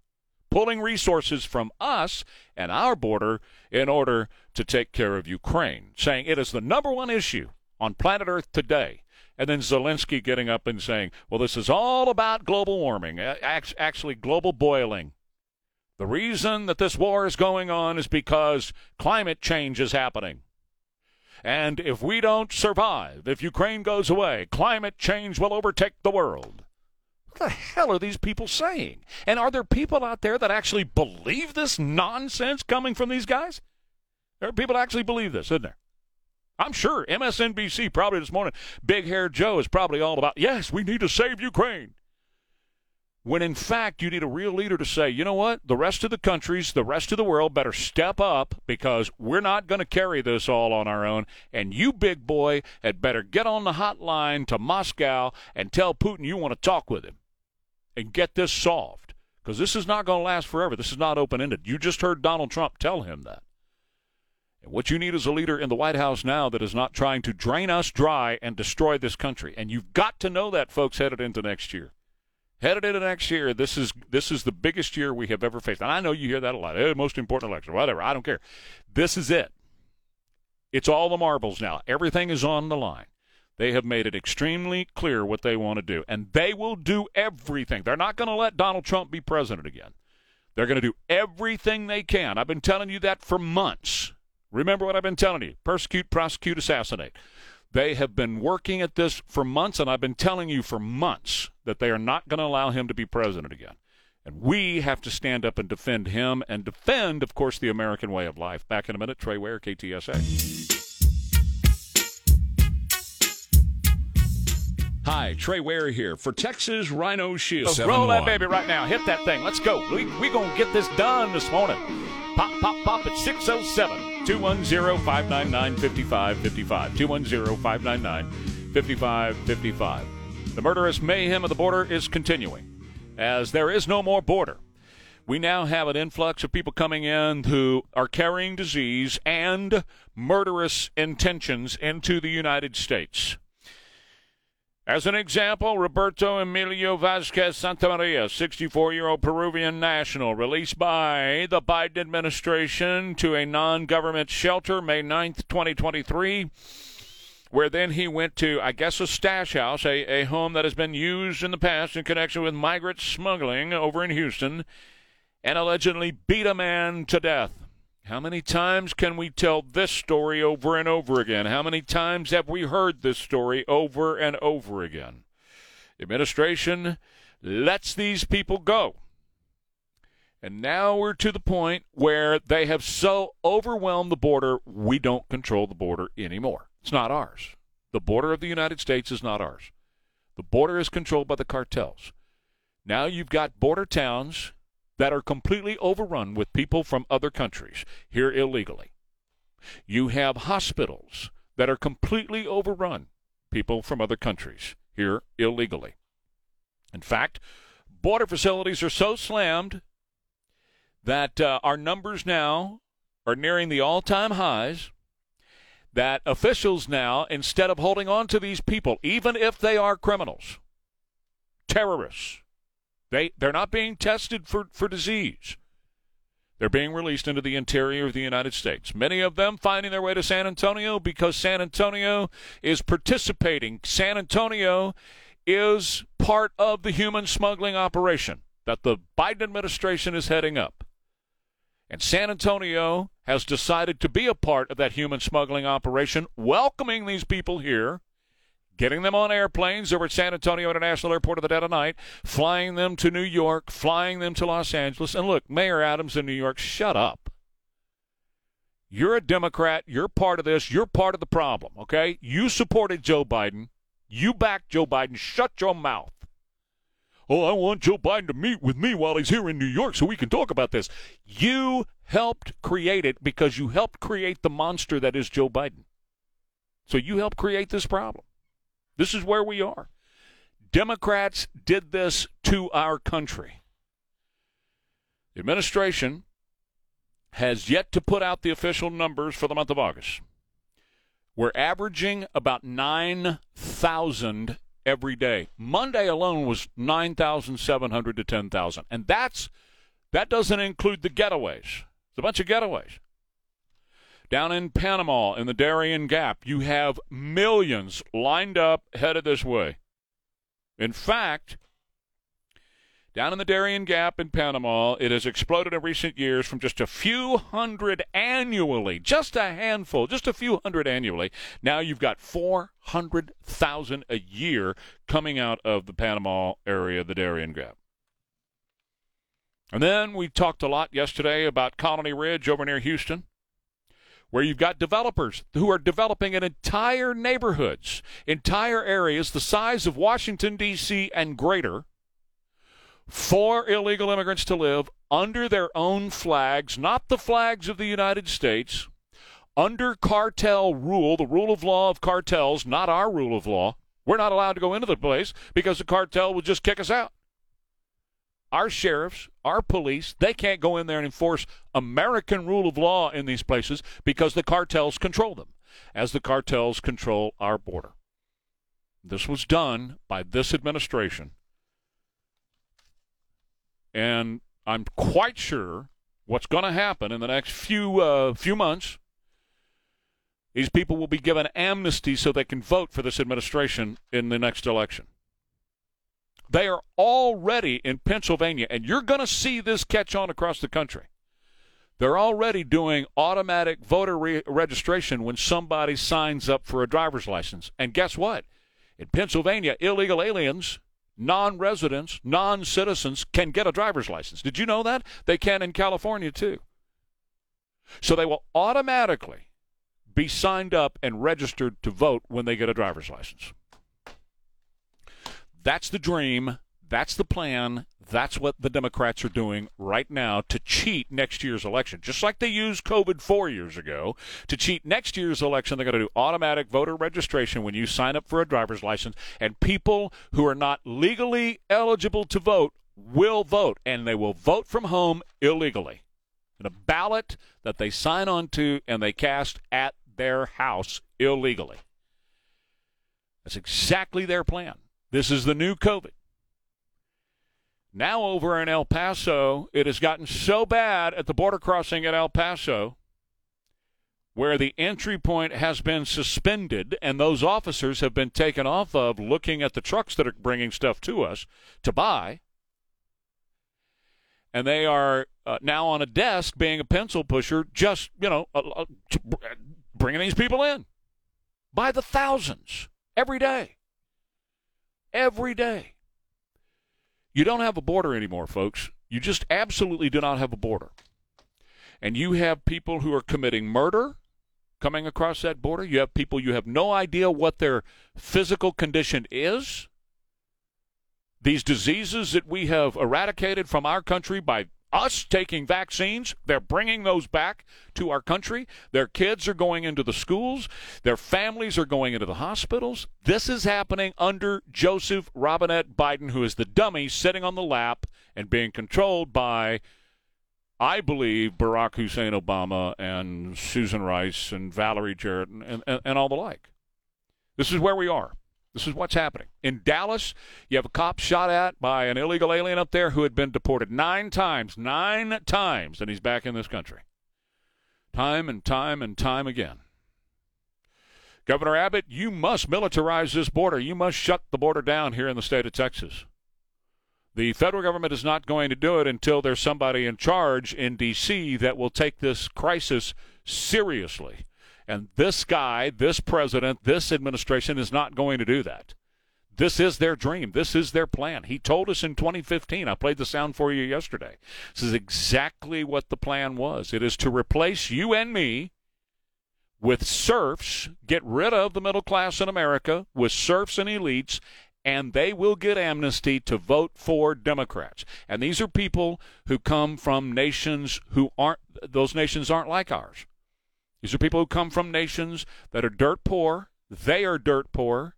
[SPEAKER 3] Pulling resources from us and our border in order to take care of Ukraine, saying it is the number one issue on planet Earth today. And then Zelensky getting up and saying, well, this is all about global warming, actually, global boiling. The reason that this war is going on is because climate change is happening. And if we don't survive, if Ukraine goes away, climate change will overtake the world. What the hell are these people saying? And are there people out there that actually believe this nonsense coming from these guys? There are people that actually believe this, isn't there? I'm sure MSNBC probably this morning, Big Hair Joe is probably all about, yes, we need to save Ukraine. When in fact, you need a real leader to say, you know what, the rest of the countries, the rest of the world better step up because we're not going to carry this all on our own. And you, big boy, had better get on the hotline to Moscow and tell Putin you want to talk with him and get this solved because this is not going to last forever. This is not open ended. You just heard Donald Trump tell him that. And what you need is a leader in the White House now that is not trying to drain us dry and destroy this country. And you've got to know that, folks, headed into next year. Headed into next year, this is this is the biggest year we have ever faced. And I know you hear that a lot. Hey, most important election, whatever. I don't care. This is it. It's all the marbles now. Everything is on the line. They have made it extremely clear what they want to do, and they will do everything. They're not going to let Donald Trump be president again. They're going to do everything they can. I've been telling you that for months. Remember what I've been telling you persecute, prosecute, assassinate. They have been working at this for months, and I've been telling you for months that they are not going to allow him to be president again. And we have to stand up and defend him and defend, of course, the American way of life. Back in a minute, Trey Ware, KTSA.
[SPEAKER 2] Hi, Trey Ware here for Texas Rhino Shield.
[SPEAKER 3] Roll that baby right now. Hit that thing. Let's go. We we gonna get this done this morning. Pop, pop, pop at 607 210 599 5555. 210 599 5555. The murderous mayhem of the border is continuing as there is no more border. We now have an influx of people coming in who are carrying disease and murderous intentions into the United States. As an example, Roberto Emilio Vasquez Santamaria, 64 year old Peruvian national, released by the Biden administration to a non government shelter May 9th, 2023, where then he went to, I guess, a stash house, a, a home that has been used in the past in connection with migrant smuggling over in Houston, and allegedly beat a man to death. How many times can we tell this story over and over again? How many times have we heard this story over and over again? The administration lets these people go. And now we're to the point where they have so overwhelmed the border, we don't control the border anymore. It's not ours. The border of the United States is not ours. The border is controlled by the cartels. Now you've got border towns that are completely overrun with people from other countries here illegally. You have hospitals that are completely overrun, people from other countries here illegally. In fact, border facilities are so slammed that uh, our numbers now are nearing the all time highs. That officials now, instead of holding on to these people, even if they are criminals, terrorists, they, they're not being tested for, for disease. They're being released into the interior of the United States. Many of them finding their way to San Antonio because San Antonio is participating. San Antonio is part of the human smuggling operation that the Biden administration is heading up. And San Antonio has decided to be a part of that human smuggling operation, welcoming these people here getting them on airplanes over at San Antonio International Airport of the dead of night, flying them to New York, flying them to Los Angeles. And look, Mayor Adams in New York, shut up. You're a Democrat. You're part of this. You're part of the problem, okay? You supported Joe Biden. You backed Joe Biden. Shut your mouth. Oh, I want Joe Biden to meet with me while he's here in New York so we can talk about this. You helped create it because you helped create the monster that is Joe Biden. So you helped create this problem. This is where we are. Democrats did this to our country. The administration has yet to put out the official numbers for the month of August. We're averaging about 9,000 every day. Monday alone was 9,700 to 10,000. And that's that doesn't include the getaways. It's a bunch of getaways. Down in Panama, in the Darien Gap, you have millions lined up headed this way. In fact, down in the Darien Gap in Panama, it has exploded in recent years from just a few hundred annually, just a handful, just a few hundred annually. Now you've got 400,000 a year coming out of the Panama area, the Darien Gap. And then we talked a lot yesterday about Colony Ridge over near Houston where you've got developers who are developing in entire neighborhoods, entire areas the size of Washington, D.C. and greater for illegal immigrants to live under their own flags, not the flags of the United States, under cartel rule, the rule of law of cartels, not our rule of law. We're not allowed to go into the place because the cartel would just kick us out our sheriffs, our police, they can't go in there and enforce American rule of law in these places because the cartels control them, as the cartels control our border. This was done by this administration. And I'm quite sure what's going to happen in the next few uh, few months. These people will be given amnesty so they can vote for this administration in the next election. They are already in Pennsylvania, and you're going to see this catch on across the country. They're already doing automatic voter re- registration when somebody signs up for a driver's license. And guess what? In Pennsylvania, illegal aliens, non residents, non citizens can get a driver's license. Did you know that? They can in California too. So they will automatically be signed up and registered to vote when they get a driver's license. That's the dream. That's the plan. That's what the Democrats are doing right now to cheat next year's election. Just like they used COVID four years ago to cheat next year's election, they're going to do automatic voter registration when you sign up for a driver's license, and people who are not legally eligible to vote will vote, and they will vote from home illegally. In a ballot that they sign on to and they cast at their house illegally. That's exactly their plan. This is the new COVID. Now, over in El Paso, it has gotten so bad at the border crossing at El Paso, where the entry point has been suspended and those officers have been taken off of looking at the trucks that are bringing stuff to us to buy. And they are uh, now on a desk being a pencil pusher, just, you know, uh, uh, bringing these people in by the thousands every day. Every day. You don't have a border anymore, folks. You just absolutely do not have a border. And you have people who are committing murder coming across that border. You have people you have no idea what their physical condition is. These diseases that we have eradicated from our country by us taking vaccines. They're bringing those back to our country. Their kids are going into the schools. Their families are going into the hospitals. This is happening under Joseph Robinette Biden, who is the dummy sitting on the lap and being controlled by, I believe, Barack Hussein Obama and Susan Rice and Valerie Jarrett and, and, and all the like. This is where we are. This is what's happening. In Dallas, you have a cop shot at by an illegal alien up there who had been deported nine times, nine times, and he's back in this country. Time and time and time again. Governor Abbott, you must militarize this border. You must shut the border down here in the state of Texas. The federal government is not going to do it until there's somebody in charge in D.C. that will take this crisis seriously and this guy, this president, this administration is not going to do that. This is their dream. This is their plan. He told us in 2015. I played the sound for you yesterday. This is exactly what the plan was. It is to replace you and me with serfs, get rid of the middle class in America with serfs and elites, and they will get amnesty to vote for Democrats. And these are people who come from nations who aren't, those nations aren't like ours. These are people who come from nations that are dirt poor. They are dirt poor.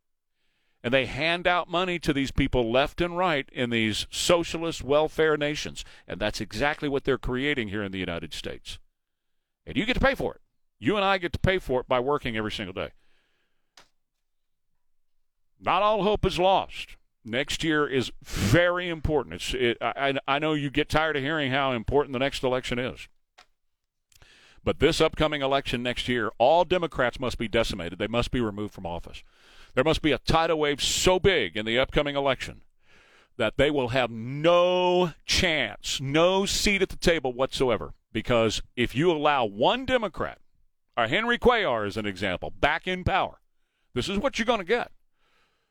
[SPEAKER 3] And they hand out money to these people left and right in these socialist welfare nations. And that's exactly what they're creating here in the United States. And you get to pay for it. You and I get to pay for it by working every single day. Not all hope is lost. Next year is very important. It's, it, I, I know you get tired of hearing how important the next election is. But this upcoming election next year, all Democrats must be decimated. They must be removed from office. There must be a tidal wave so big in the upcoming election that they will have no chance, no seat at the table whatsoever. Because if you allow one Democrat, or Henry Cuellar as an example, back in power, this is what you're going to get.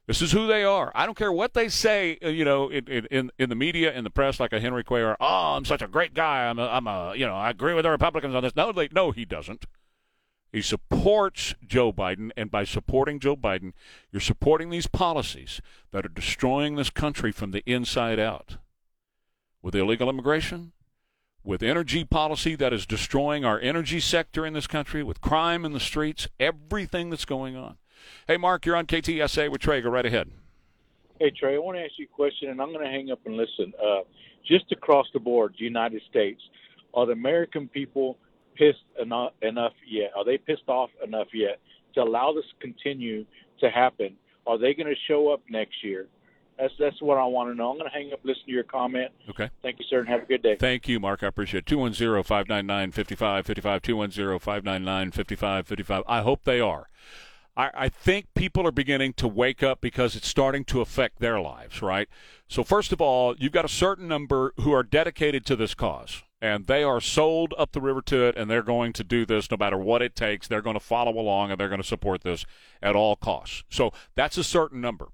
[SPEAKER 3] This is who they are. I don't care what they say, uh, you know, in, in, in the media, in the press, like a Henry Cuellar. Oh, I'm such a great guy. I'm a, I'm a, you know, I agree with the Republicans on this. No, they, no, he doesn't. He supports Joe Biden, and by supporting Joe Biden, you're supporting these policies that are destroying this country from the inside out. With illegal immigration, with energy policy that is destroying our energy sector in this country, with crime in the streets, everything that's going on. Hey, Mark, you're on KTSA with Trey. Go right ahead.
[SPEAKER 12] Hey, Trey, I want to ask you a question, and I'm going to hang up and listen. Uh, just across the board, the United States, are the American people pissed enough, enough yet? Are they pissed off enough yet to allow this to continue to happen? Are they going to show up next year? That's that's what I want to know. I'm going to hang up, listen to your comment.
[SPEAKER 3] Okay.
[SPEAKER 12] Thank you, sir, and have a good day.
[SPEAKER 3] Thank you, Mark. I appreciate it. 210 599 5555. 210 599 5555. I hope they are. I, I think people are beginning to wake up because it's starting to affect their lives, right? So, first of all, you've got a certain number who are dedicated to this cause, and they are sold up the river to it, and they're going to do this no matter what it takes. They're going to follow along, and they're going to support this at all costs. So, that's a certain number.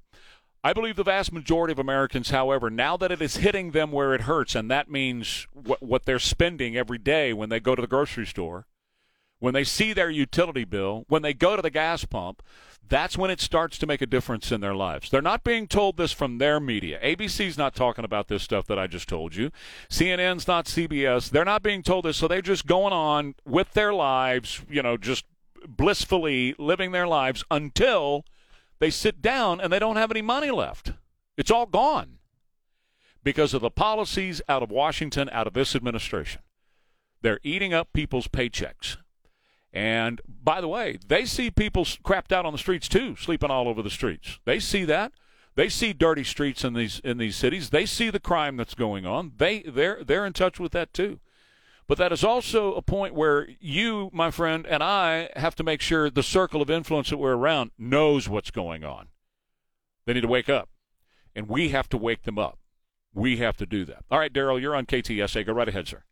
[SPEAKER 3] I believe the vast majority of Americans, however, now that it is hitting them where it hurts, and that means what, what they're spending every day when they go to the grocery store, when they see their utility bill, when they go to the gas pump, that's when it starts to make a difference in their lives. They're not being told this from their media. ABC's not talking about this stuff that I just told you. CNN's not CBS. They're not being told this, so they're just going on with their lives, you know, just blissfully living their lives until they sit down and they don't have any money left. It's all gone because of the policies out of Washington, out of this administration. They're eating up people's paychecks. And by the way, they see people crapped out on the streets too, sleeping all over the streets. They see that. They see dirty streets in these in these cities. They see the crime that's going on. They they're they're in touch with that too. But that is also a point where you, my friend, and I have to make sure the circle of influence that we're around knows what's going on. They need to wake up. And we have to wake them up. We have to do that. All right, Daryl, you're on KTSA. Go right ahead, sir.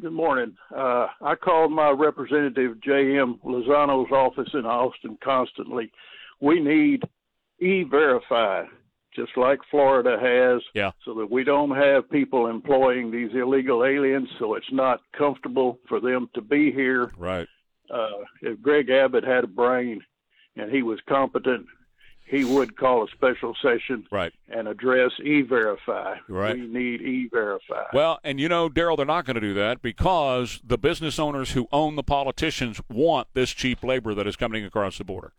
[SPEAKER 13] Good morning. Uh, I called my representative J.M. Lozano's office in Austin constantly. We need e-verify, just like Florida has,
[SPEAKER 3] yeah.
[SPEAKER 13] so that we don't have people employing these illegal aliens, so it's not comfortable for them to be here.
[SPEAKER 3] Right.
[SPEAKER 13] Uh, if Greg Abbott had a brain and he was competent, he would call a special session
[SPEAKER 3] right.
[SPEAKER 13] and address e-verify.
[SPEAKER 3] Right.
[SPEAKER 13] We need e-verify.
[SPEAKER 3] Well, and you know, Daryl, they're not going to do that because the business owners who own the politicians want this cheap labor that is coming across the border.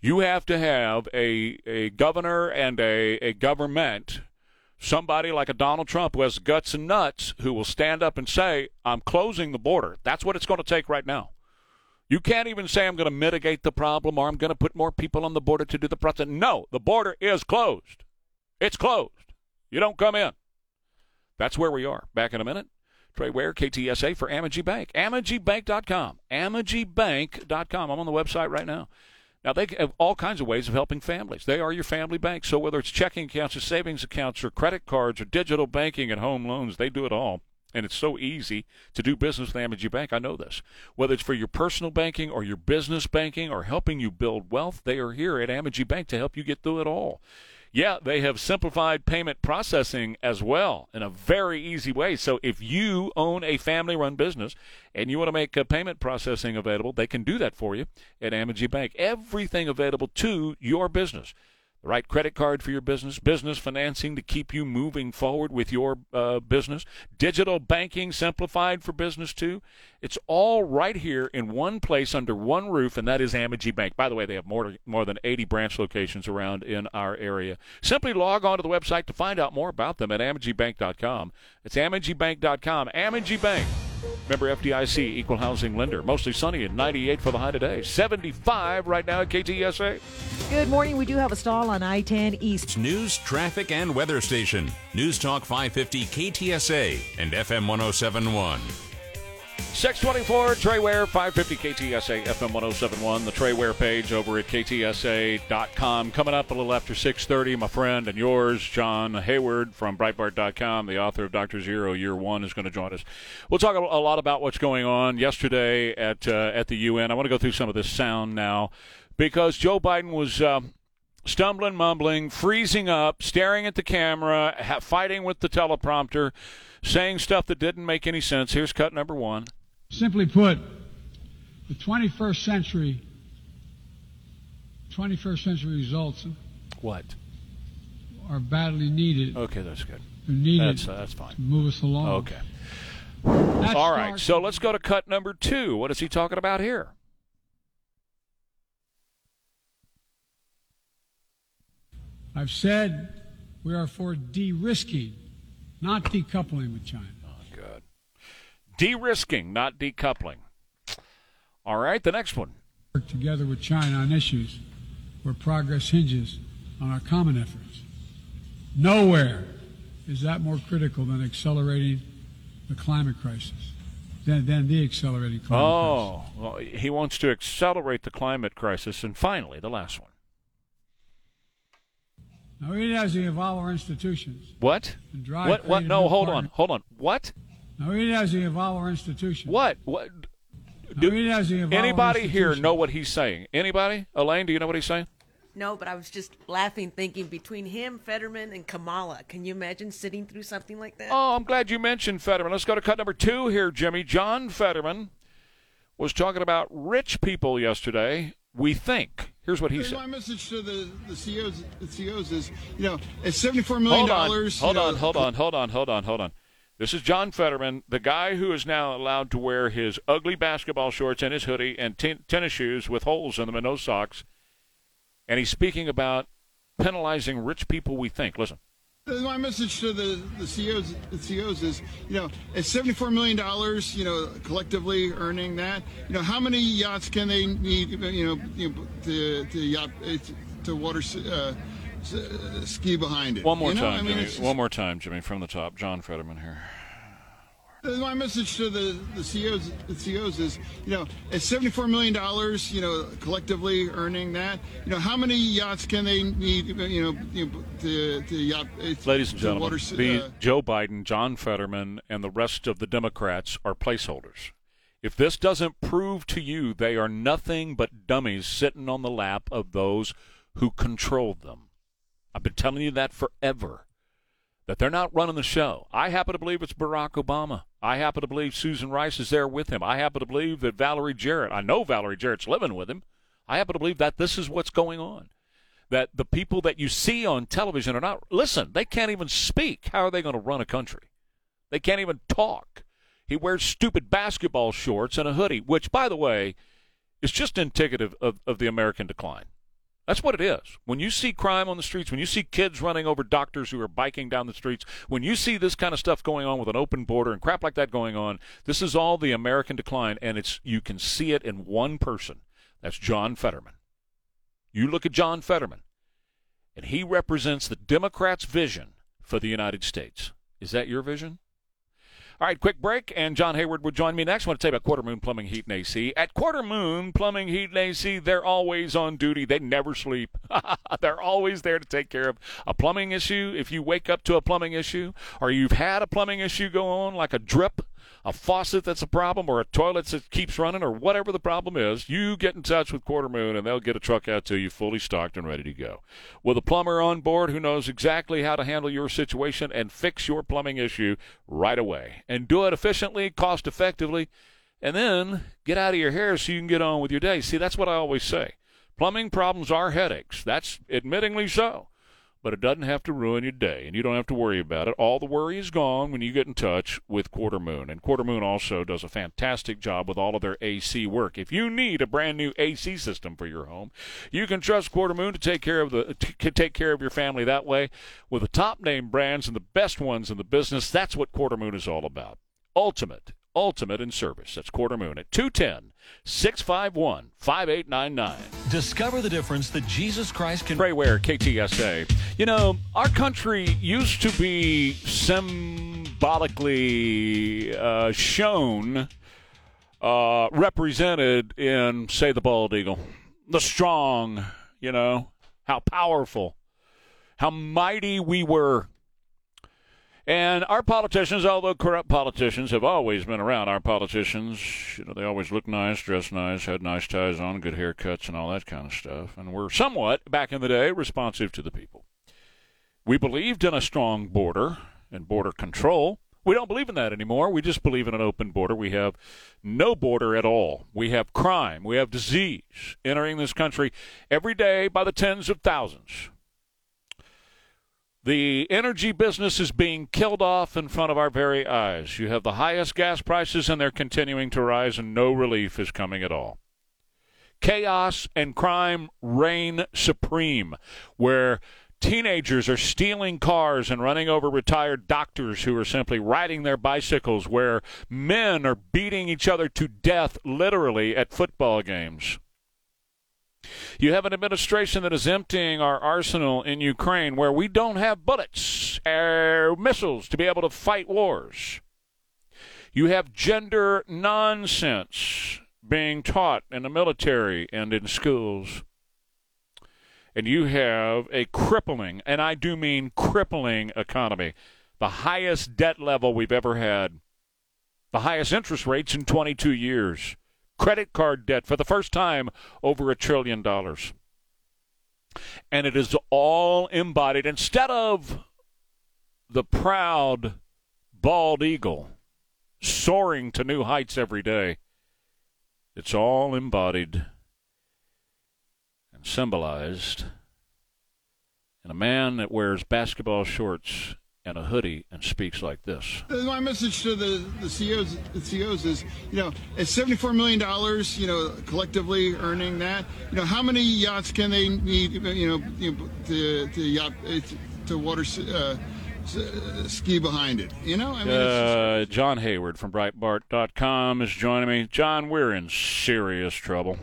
[SPEAKER 3] You have to have a, a governor and a, a government, somebody like a Donald Trump who has guts and nuts, who will stand up and say, I'm closing the border. That's what it's going to take right now. You can't even say I'm going to mitigate the problem or I'm going to put more people on the border to do the process. No, the border is closed. It's closed. You don't come in. That's where we are. Back in a minute. Trey Ware, KTSA for Amegy Bank. AmegyBank.com. AmegyBank.com. I'm on the website right now. Now, they have all kinds of ways of helping families. They are your family bank. So, whether it's checking accounts or savings accounts or credit cards or digital banking and home loans, they do it all. And it's so easy to do business with Amegy Bank. I know this. Whether it's for your personal banking or your business banking or helping you build wealth, they are here at Amegy Bank to help you get through it all. Yeah, they have simplified payment processing as well in a very easy way. So if you own a family run business and you want to make payment processing available, they can do that for you at Amegy Bank. Everything available to your business the right credit card for your business, business financing to keep you moving forward with your uh, business, digital banking simplified for business too. It's all right here in one place under one roof, and that is Amegy Bank. By the way, they have more, more than 80 branch locations around in our area. Simply log on to the website to find out more about them at AmegyBank.com. It's AmegyBank.com. Amegy Bank. Member FDIC, equal housing lender. Mostly sunny at 98 for the high today. 75 right now at KTSA.
[SPEAKER 14] Good morning. We do have a stall on I 10 East.
[SPEAKER 2] News, traffic, and weather station. News Talk 550 KTSA and FM 1071.
[SPEAKER 3] 624 Trey Ware, 550 KTSA FM 1071. The Trey Ware page over at KTSA.com. Coming up a little after 630, my friend and yours, John Hayward from Breitbart.com, the author of Dr. Zero Year One, is going to join us. We'll talk a lot about what's going on yesterday at, uh, at the UN. I want to go through some of this sound now because Joe Biden was. Uh, stumbling, mumbling, freezing up, staring at the camera, ha- fighting with the teleprompter, saying stuff that didn't make any sense. Here's cut number one.
[SPEAKER 4] Simply put, the 21st century, 21st century results.
[SPEAKER 3] What?
[SPEAKER 4] Are badly needed.
[SPEAKER 3] Okay, that's good.
[SPEAKER 4] They're needed.
[SPEAKER 3] That's, uh, that's fine.
[SPEAKER 4] To move us along.
[SPEAKER 3] Okay. All right, so let's go to cut number two. What is he talking about here?
[SPEAKER 4] I've said we are for de risking, not decoupling with China.
[SPEAKER 3] De risking, not decoupling. All right, the next one.
[SPEAKER 4] Work together with China on issues where progress hinges on our common efforts. Nowhere is that more critical than accelerating the climate crisis, than, than the accelerating climate
[SPEAKER 3] oh,
[SPEAKER 4] crisis.
[SPEAKER 3] well, he wants to accelerate the climate crisis. And finally, the last one.
[SPEAKER 4] Now, we need to evolve our institutions.
[SPEAKER 3] What? What? What? No, hold
[SPEAKER 4] partner-
[SPEAKER 3] on, hold on. What?
[SPEAKER 4] Now, we need to evolve our institution.
[SPEAKER 3] What? What?
[SPEAKER 4] Now, we need to evolve our
[SPEAKER 3] Anybody here know what he's saying? Anybody? Elaine, do you know what he's saying?
[SPEAKER 8] No, but I was just laughing, thinking between him, Fetterman, and Kamala. Can you imagine sitting through something like that?
[SPEAKER 3] Oh, I'm glad you mentioned Fetterman. Let's go to cut number two here, Jimmy. John Fetterman was talking about rich people yesterday. We think. Here's what he said.
[SPEAKER 15] My message to the, the CEOs, the CEOs is, you know, it's $74 million.
[SPEAKER 3] Hold on, hold
[SPEAKER 15] you know,
[SPEAKER 3] on, hold on, hold on, hold on, hold on. This is John Fetterman, the guy who is now allowed to wear his ugly basketball shorts and his hoodie and ten- tennis shoes with holes in them and no socks. And he's speaking about penalizing rich people, we think. Listen.
[SPEAKER 15] My message to the, the CEOs, the CEOs is, you know, it's $74 million, you know, collectively earning that. You know, how many yachts can they need, you know, you know to, to yacht, to water uh, Uh, ski behind it?
[SPEAKER 3] One more
[SPEAKER 15] you know?
[SPEAKER 3] time,
[SPEAKER 15] I mean,
[SPEAKER 3] Jimmy.
[SPEAKER 15] it's-
[SPEAKER 3] One more time, Jimmy, from the top. John Fetterman here.
[SPEAKER 15] Uh, my message to the, the CEOs, the CEOs is, you know, it's $74 million, you know, collectively earning that. You know, how many yachts can they need, you know, you know to, to yacht, uh,
[SPEAKER 3] Ladies and gentlemen,
[SPEAKER 15] water,
[SPEAKER 3] the
[SPEAKER 15] uh,
[SPEAKER 3] Joe Biden, John Fetterman, and the rest of the Democrats are placeholders. If this doesn't prove to you they are nothing but dummies sitting on the lap of those who controlled them, I've been telling you that forever. That they're not running the show. I happen to believe it's Barack Obama. I happen to believe Susan Rice is there with him. I happen to believe that Valerie Jarrett, I know Valerie Jarrett's living with him. I happen to believe that this is what's going on. That the people that you see on television are not, listen, they can't even speak. How are they going to run a country? They can't even talk. He wears stupid basketball shorts and a hoodie, which, by the way, is just indicative of, of the American decline. That's what it is. When you see crime on the streets, when you see kids running over doctors who are biking down the streets, when you see this kind of stuff going on with an open border and crap like that going on, this is all the American decline, and it's you can see it in one person. That's John Fetterman. You look at John Fetterman, and he represents the Democrats' vision for the United States. Is that your vision? All right, quick break, and John Hayward will join me next. I want to tell you about Quarter Moon Plumbing, Heat, and AC. At Quarter Moon Plumbing, Heat, and AC, they're always on duty. They never sleep. they're always there to take care of a plumbing issue. If you wake up to a plumbing issue, or you've had a plumbing issue go on, like a drip, a faucet that's a problem, or a toilet that keeps running, or whatever the problem is, you get in touch with Quarter Moon, and they'll get a truck out to you fully stocked and ready to go. With a plumber on board who knows exactly how to handle your situation and fix your plumbing issue right away, and do it efficiently, cost effectively, and then get out of your hair so you can get on with your day. See, that's what I always say. Plumbing problems are headaches. That's admittingly so. But it doesn't have to ruin your day, and you don't have to worry about it. All the worry is gone when you get in touch with Quarter Moon. And Quarter Moon also does a fantastic job with all of their AC work. If you need a brand new AC system for your home, you can trust Quarter Moon to take care of the to take care of your family that way with the top name brands and the best ones in the business. That's what Quarter Moon is all about. Ultimate ultimate in service. That's Quarter Moon at 210 651 5899.
[SPEAKER 16] Discover the difference that Jesus Christ can.
[SPEAKER 3] Trey Ware, KTSA. You know, our country used to be symbolically uh, shown, uh, represented in, say, the bald eagle, the strong, you know, how powerful, how mighty we were. And our politicians, although corrupt politicians, have always been around. Our politicians, you know, they always look nice, dress nice, had nice ties on, good haircuts, and all that kind of stuff. And were somewhat, back in the day, responsive to the people. We believed in a strong border and border control. We don't believe in that anymore. We just believe in an open border. We have no border at all. We have crime. We have disease entering this country every day by the tens of thousands. The energy business is being killed off in front of our very eyes. You have the highest gas prices, and they're continuing to rise, and no relief is coming at all. Chaos and crime reign supreme, where teenagers are stealing cars and running over retired doctors who are simply riding their bicycles, where men are beating each other to death literally at football games. You have an administration that is emptying our arsenal in Ukraine where we don't have bullets or missiles to be able to fight wars. You have gender nonsense being taught in the military and in schools. And you have a crippling, and I do mean crippling economy, the highest debt level we've ever had, the highest interest rates in 22 years credit card debt for the first time over a trillion dollars. And it is all embodied instead of the proud bald eagle soaring to new heights every day. It's all embodied and symbolized in a man that wears basketball shorts and a hoodie and speaks like this.
[SPEAKER 15] My message to the, the CEOs, the CEOs is, you know, at $74 million, you know, collectively earning that, you know, how many yachts can they need, you know, to, to yacht, to water, uh, ski behind it. You know, I mean,
[SPEAKER 3] uh, John Hayward from Breitbart.com is joining me. John, we're in serious trouble.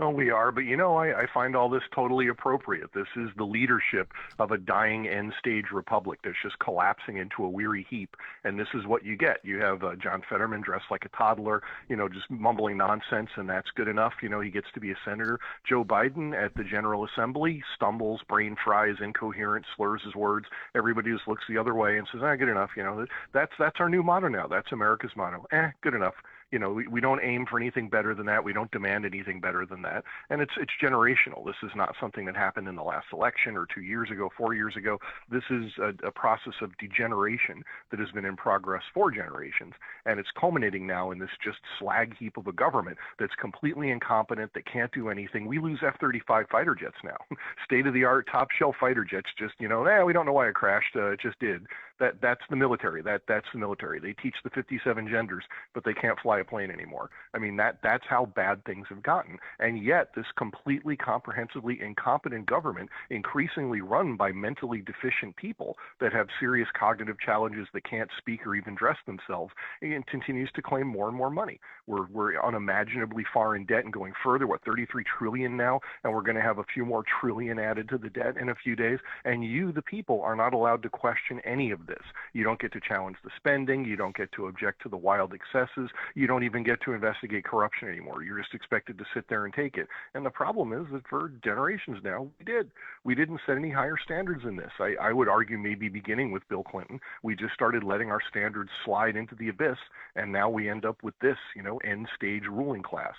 [SPEAKER 17] Oh, we are, but you know, I, I find all this totally appropriate. This is the leadership of a dying end stage republic that's just collapsing into a weary heap, and this is what you get. You have uh, John Fetterman dressed like a toddler, you know, just mumbling nonsense, and that's good enough. You know, he gets to be a senator. Joe Biden at the General Assembly stumbles, brain fries, incoherent, slurs his words. Everybody just looks the other way and says, "Ah, good enough." You know, that's that's our new motto now. That's America's motto. Eh, good enough you know, we, we don't aim for anything better than that. We don't demand anything better than that. And it's it's generational. This is not something that happened in the last election or two years ago, four years ago. This is a, a process of degeneration that has been in progress for generations, and it's culminating now in this just slag heap of a government that's completely incompetent, that can't do anything. We lose F-35 fighter jets now, state-of-the-art, top-shelf fighter jets. Just you know, eh, we don't know why it crashed. Uh, it just did. That that's the military. That that's the military. They teach the 57 genders, but they can't fly a plane anymore. I mean that that's how bad things have gotten. And yet this completely comprehensively incompetent government, increasingly run by mentally deficient people that have serious cognitive challenges that can't speak or even dress themselves, and continues to claim more and more money. We're we're unimaginably far in debt and going further. What 33 trillion now, and we're going to have a few more trillion added to the debt in a few days. And you, the people, are not allowed to question any of this. You don't get to challenge the spending. You don't get to object to the wild excesses. You don't even get to investigate corruption anymore. You're just expected to sit there and take it. And the problem is that for generations now, we did. We didn't set any higher standards in this. I, I would argue maybe beginning with Bill Clinton, we just started letting our standards slide into the abyss, and now we end up with this, you know, end stage ruling class.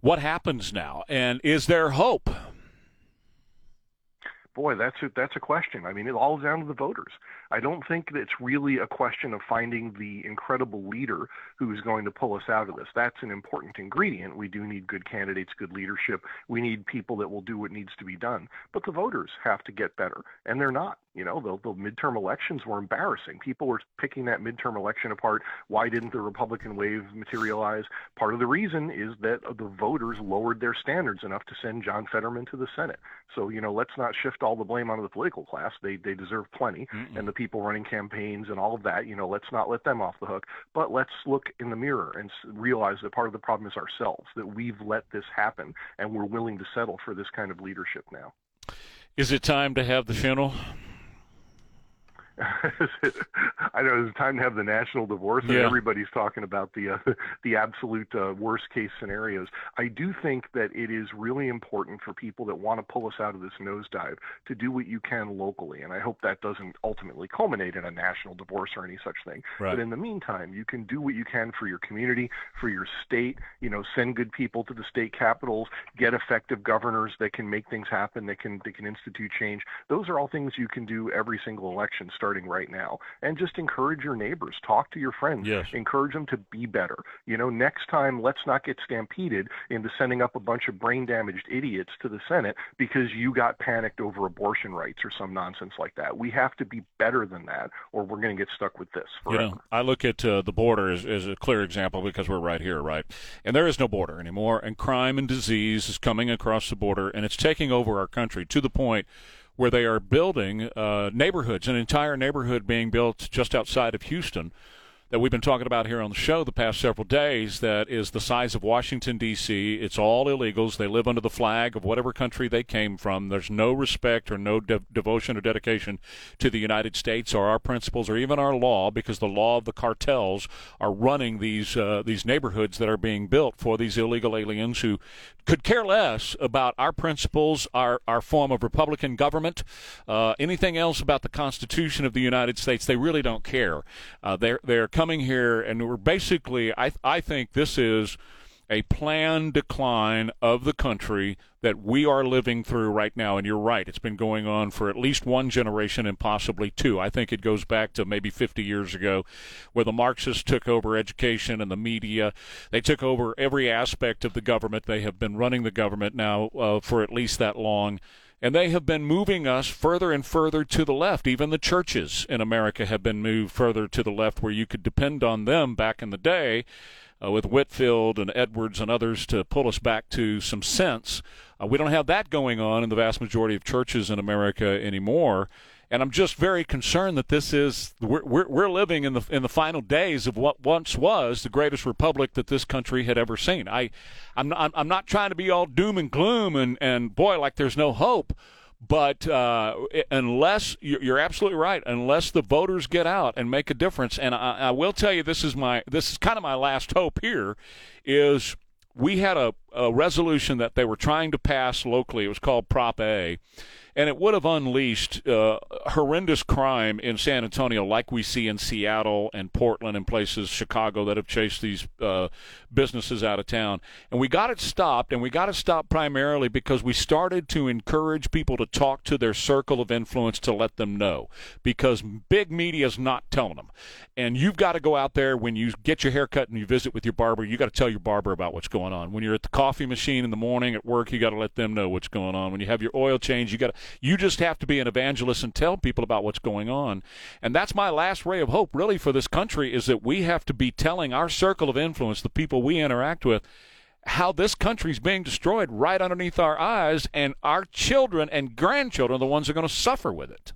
[SPEAKER 3] What happens now? And is there hope?
[SPEAKER 17] boy, that's a, that's a question. I mean, it all down to the voters. I don't think that it's really a question of finding the incredible leader who's going to pull us out of this. That's an important ingredient. We do need good candidates, good leadership. We need people that will do what needs to be done. But the voters have to get better, and they're not. You know, the, the midterm elections were embarrassing. People were picking that midterm election apart. Why didn't the Republican wave materialize? Part of the reason is that the voters lowered their standards enough to send John Fetterman to the Senate. So, you know, let's not shift all the blame onto the political class. They they deserve plenty, Mm-mm. and the people running campaigns and all of that. You know, let's not let them off the hook. But let's look in the mirror and realize that part of the problem is ourselves. That we've let this happen, and we're willing to settle for this kind of leadership now.
[SPEAKER 3] Is it time to have the funeral?
[SPEAKER 17] I know it's time to have the national divorce, and yeah. everybody's talking about the uh, the absolute uh, worst case scenarios. I do think that it is really important for people that want to pull us out of this nosedive to do what you can locally, and I hope that doesn't ultimately culminate in a national divorce or any such thing. Right. But in the meantime, you can do what you can for your community, for your state. You know, send good people to the state capitals, get effective governors that can make things happen, that can that can institute change. Those are all things you can do every single election. Start starting right now. And just encourage your neighbors. Talk to your friends.
[SPEAKER 3] Yes.
[SPEAKER 17] encourage them to be better. You know next time let's not get stampeded into sending up a bunch of brain damaged idiots to the senate because you got panicked over abortion rights or some nonsense like that. We have to be better than that or we're going to get stuck with this forever.
[SPEAKER 3] you know i look at uh, the border as, as a clear example because we're right here right? And there is no border anymore and crime and disease is coming across the border and it's taking over our country to the point where they are building uh, neighborhoods, an entire neighborhood being built just outside of Houston that we've been talking about here on the show the past several days that is the size of Washington, D.C. It's all illegals. They live under the flag of whatever country they came from. There's no respect or no de- devotion or dedication to the United States or our principles or even our law because the law of the cartels are running these, uh, these neighborhoods that are being built for these illegal aliens who could care less about our principles, our, our form of Republican government, uh, anything else about the Constitution of the United States. They really don't care. Uh, they're, they're coming here, and we're basically, I, I think this is a planned decline of the country that we are living through right now. And you're right, it's been going on for at least one generation and possibly two. I think it goes back to maybe 50 years ago where the Marxists took over education and the media. They took over every aspect of the government. They have been running the government now uh, for at least that long. And they have been moving us further and further to the left. Even the churches in America have been moved further to the left, where you could depend on them back in the day uh, with Whitefield and Edwards and others to pull us back to some sense. Uh, we don't have that going on in the vast majority of churches in America anymore. And I'm just very concerned that this is we're, we're, we're living in the in the final days of what once was the greatest republic that this country had ever seen. I I'm not, I'm not trying to be all doom and gloom and and boy like there's no hope. But uh, unless you're absolutely right, unless the voters get out and make a difference, and I, I will tell you, this is my this is kind of my last hope here, is we had a, a resolution that they were trying to pass locally. It was called Prop A, and it would have unleashed uh, horrendous crime in San Antonio, like we see in Seattle and Portland and places, Chicago, that have chased these uh, businesses out of town. And we got it stopped, and we got it stopped primarily because we started to encourage people to talk to their circle of influence to let them know, because big media is not telling them. And you've got to go out there when you get your hair cut and you visit with your barber. You got to tell your barber about what's going on. When you're at the coffee machine in the morning at work, you got to let them know what's going on. When you have your oil change, you got to you just have to be an evangelist and tell people about what's going on. And that's my last ray of hope, really, for this country is that we have to be telling our circle of influence, the people we interact with, how this country is being destroyed right underneath our eyes, and our children and grandchildren are the ones who are going to suffer with it.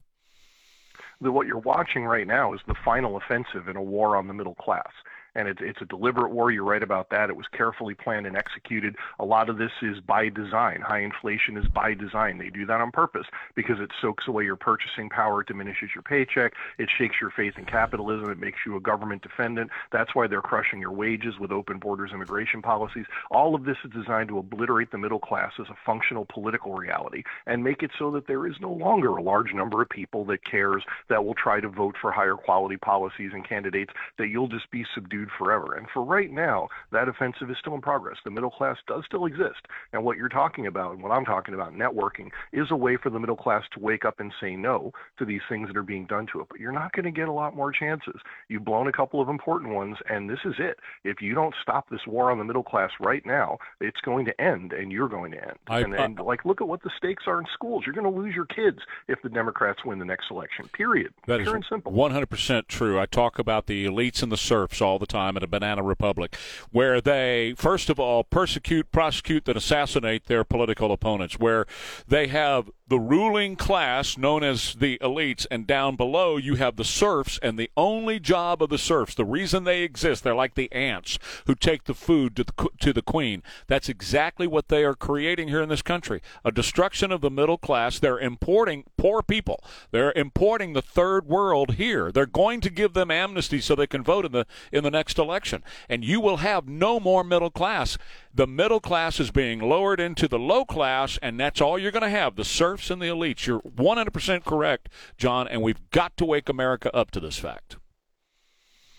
[SPEAKER 17] What you're watching right now is the final offensive in a war on the middle class and it's it's a deliberate war. You're right about that. It was carefully planned and executed. A lot of this is by design. High inflation is by design. They do that on purpose because it soaks away your purchasing power, it diminishes your paycheck, it shakes your faith in capitalism, it makes you a government defendant. That's why they're crushing your wages with open borders immigration policies. All of this is designed to obliterate the middle class as a functional political reality and make it so that there is no longer a large number of people that cares that will try to vote for higher quality policies and candidates that you'll just be subdued forever. And for right now, that offensive is still in progress. The middle class does still exist. And what you're talking about, and what I'm talking about, networking, is a way for the middle class to wake up and say no to these things that are being done to it. But you're not going to get a lot more chances. You've blown a couple of important ones, and this is it. If you don't stop this war on the middle class right now, it's going to end, and you're going to end. I, and, and like, look at what the stakes are in schools. You're going to lose your kids if the Democrats win the next election. Period.
[SPEAKER 3] That
[SPEAKER 17] Pure
[SPEAKER 3] is
[SPEAKER 17] and simple.
[SPEAKER 3] 100% true. I talk about the elites and the serfs all the time at a banana republic, where they, first of all, persecute, prosecute, then assassinate their political opponents, where they have the ruling class known as the elites, and down below you have the serfs, and the only job of the serfs, the reason they exist, they're like the ants who take the food to the, to the queen. That's exactly what they are creating here in this country a destruction of the middle class. They're importing poor people, they're importing the third world here. They're going to give them amnesty so they can vote in the, in the next election, and you will have no more middle class. The middle class is being lowered into the low class, and that's all you're going to have the serfs and the elites. You're 100% correct, John, and we've got to wake America up to this fact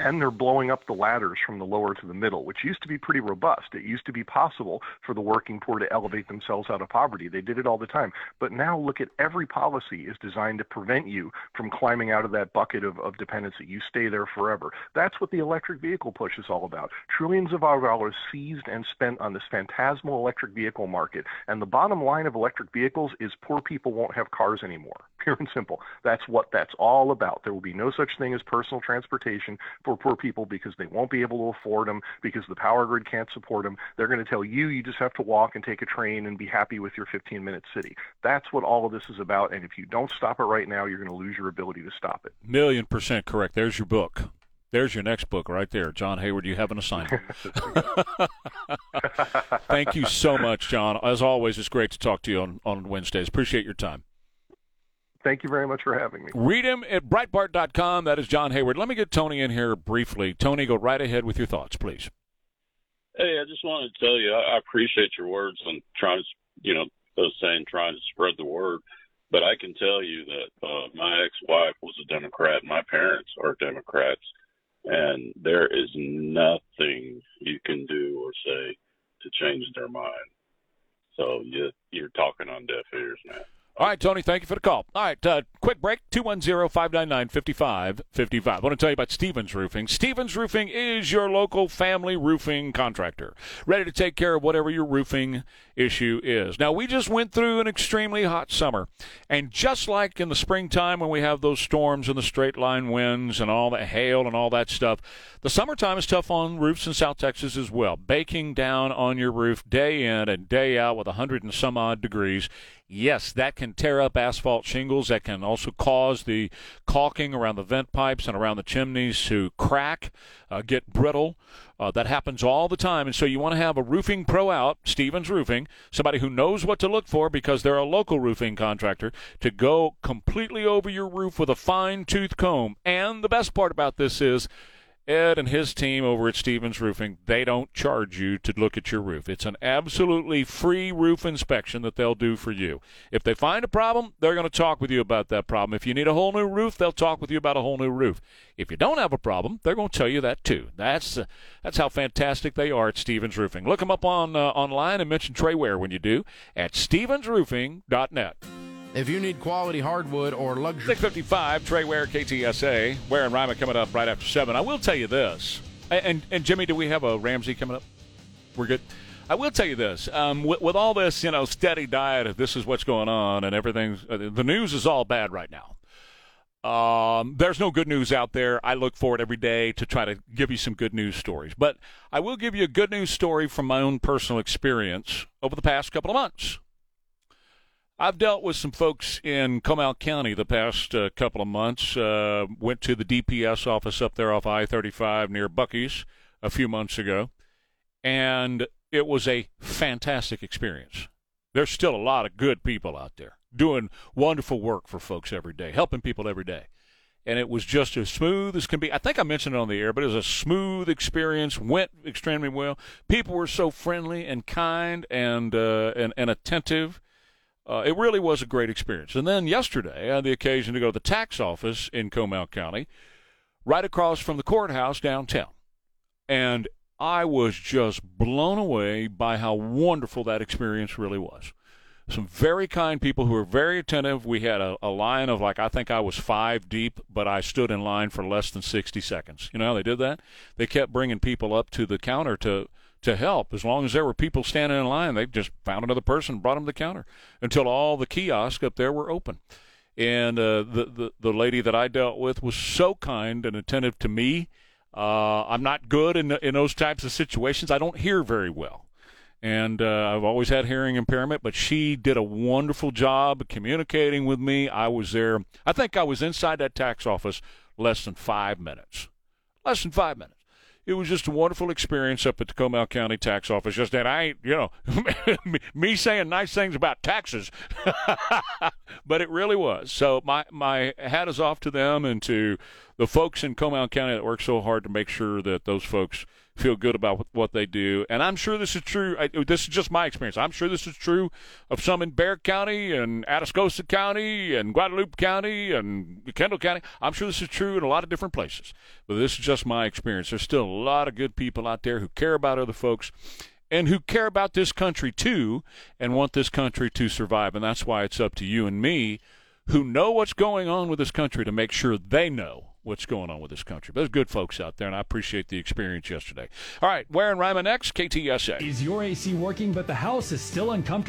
[SPEAKER 17] and they're blowing up the ladders from the lower to the middle, which used to be pretty robust. It used to be possible for the working poor to elevate themselves out of poverty. They did it all the time. But now look at every policy is designed to prevent you from climbing out of that bucket of, of dependency. You stay there forever. That's what the electric vehicle push is all about. Trillions of our dollars seized and spent on this phantasmal electric vehicle market. And the bottom line of electric vehicles is poor people won't have cars anymore. Pure and simple. That's what that's all about. There will be no such thing as personal transportation for poor people because they won't be able to afford them because the power grid can't support them. They're going to tell you you just have to walk and take a train and be happy with your 15 minute city. That's what all of this is about. And if you don't stop it right now, you're going to lose your ability to stop it.
[SPEAKER 3] Million percent correct. There's your book. There's your next book right there. John Hayward, you have an assignment. Thank you so much, John. As always, it's great to talk to you on, on Wednesdays. Appreciate your time.
[SPEAKER 17] Thank you very much for having me.
[SPEAKER 3] Read him at Breitbart.com. That is John Hayward. Let me get Tony in here briefly. Tony, go right ahead with your thoughts, please.
[SPEAKER 18] Hey, I just wanted to tell you I appreciate your words on trying to, you know, those saying trying to spread the word. But I can tell you that uh, my ex-wife was a Democrat. My parents are Democrats, and there is nothing you can do or say to change their mind. So you're talking on deaf ears, man.
[SPEAKER 3] All right, Tony, thank you for the call. All right, uh, quick break 210 599 5555. I want to tell you about Stevens Roofing. Stevens Roofing is your local family roofing contractor, ready to take care of whatever your roofing issue is. Now, we just went through an extremely hot summer, and just like in the springtime when we have those storms and the straight line winds and all that hail and all that stuff, the summertime is tough on roofs in South Texas as well. Baking down on your roof day in and day out with 100 and some odd degrees yes, that can tear up asphalt shingles. That can also cause the caulking around the vent pipes and around the chimneys to crack, uh, get brittle. Uh, that happens all the time. And so you want to have a roofing pro out, Stevens Roofing, somebody who knows what to look for because they're a local roofing contractor, to go completely over your roof with a fine tooth comb. And the best part about this is, Ed and his team over at Stevens Roofing, they don't charge you to look at your roof. It's an absolutely free roof inspection that they'll do for you. If they find a problem, they're going to talk with you about that problem. If you need a whole new roof, they'll talk with you about a whole new roof. If you don't have a problem, they're going to tell you that too. That's uh, that's how fantastic they are at Stevens Roofing. Look them up on uh, online and mention Trey Ware when you do at stevensroofing.net.
[SPEAKER 19] If you need quality hardwood or luxury.
[SPEAKER 3] 655, Trey Ware, KTSA. Ware and Ryman coming up right after 7. I will tell you this. And, and Jimmy, do we have a Ramsey coming up? We're good. I will tell you this. Um, with, with, all this, you know, steady diet of this is what's going on and everything, uh, the news is all bad right now. Um, there's no good news out there. I look forward every day to try to give you some good news stories. But I will give you a good news story from my own personal experience over the past couple of months. I've dealt with some folks in Comal County the past uh, couple of months. Uh, went to the DPS office up there off I 35 near Buc-ee's a few months ago, and it was a fantastic experience. There's still a lot of good people out there doing wonderful work for folks every day, helping people every day. And it was just as smooth as can be. I think I mentioned it on the air, but it was a smooth experience. Went extremely well. People were so friendly and kind and uh, and, and attentive uh, it really was a great experience. And then yesterday, I had the occasion to go to the tax office in Comal County, right across from the courthouse downtown. And I was just blown away by how wonderful that experience really was. Some very kind people who were very attentive. We had a, a line of like, I think I was five deep, but I stood in line for less than 60 seconds. You know how they did that? They kept bringing people up to the counter to to help. As long as there were people standing in line, they just found another person, brought them to the counter until all the kiosks up there were open. And uh, the, the the lady that I dealt with was so kind and attentive to me. Uh, I'm not good in in those types of situations. I don't hear very well, and uh, I've always had hearing impairment. But she did a wonderful job communicating with me. I was there. I think I was inside that tax office less than five minutes. Less than five minutes it was just a wonderful experience up at the Comal County Tax Office. Just that I you know, me saying nice things about taxes, but it really was. So my my hat is off to them and to the folks in Comal County that work so hard to make sure that those folks feel good about what they do. And I'm sure this is true. I, this is just my experience. I'm sure this is true of some in Bexar County and Atascosa County and Guadalupe County and Kendall County. I'm sure this is true in a lot of different places. But this is just my experience. There's still a lot of good people out there who care about other folks and who care about this country too and want this country to survive. And that's why it's up to you and me who know what's going on with this country to make sure they know what's going on with this country. But there's good folks out there, and I appreciate the experience yesterday. All right, Ware and Ryman next, KTSA.
[SPEAKER 20] Is your AC working, but the house is still uncomfortable?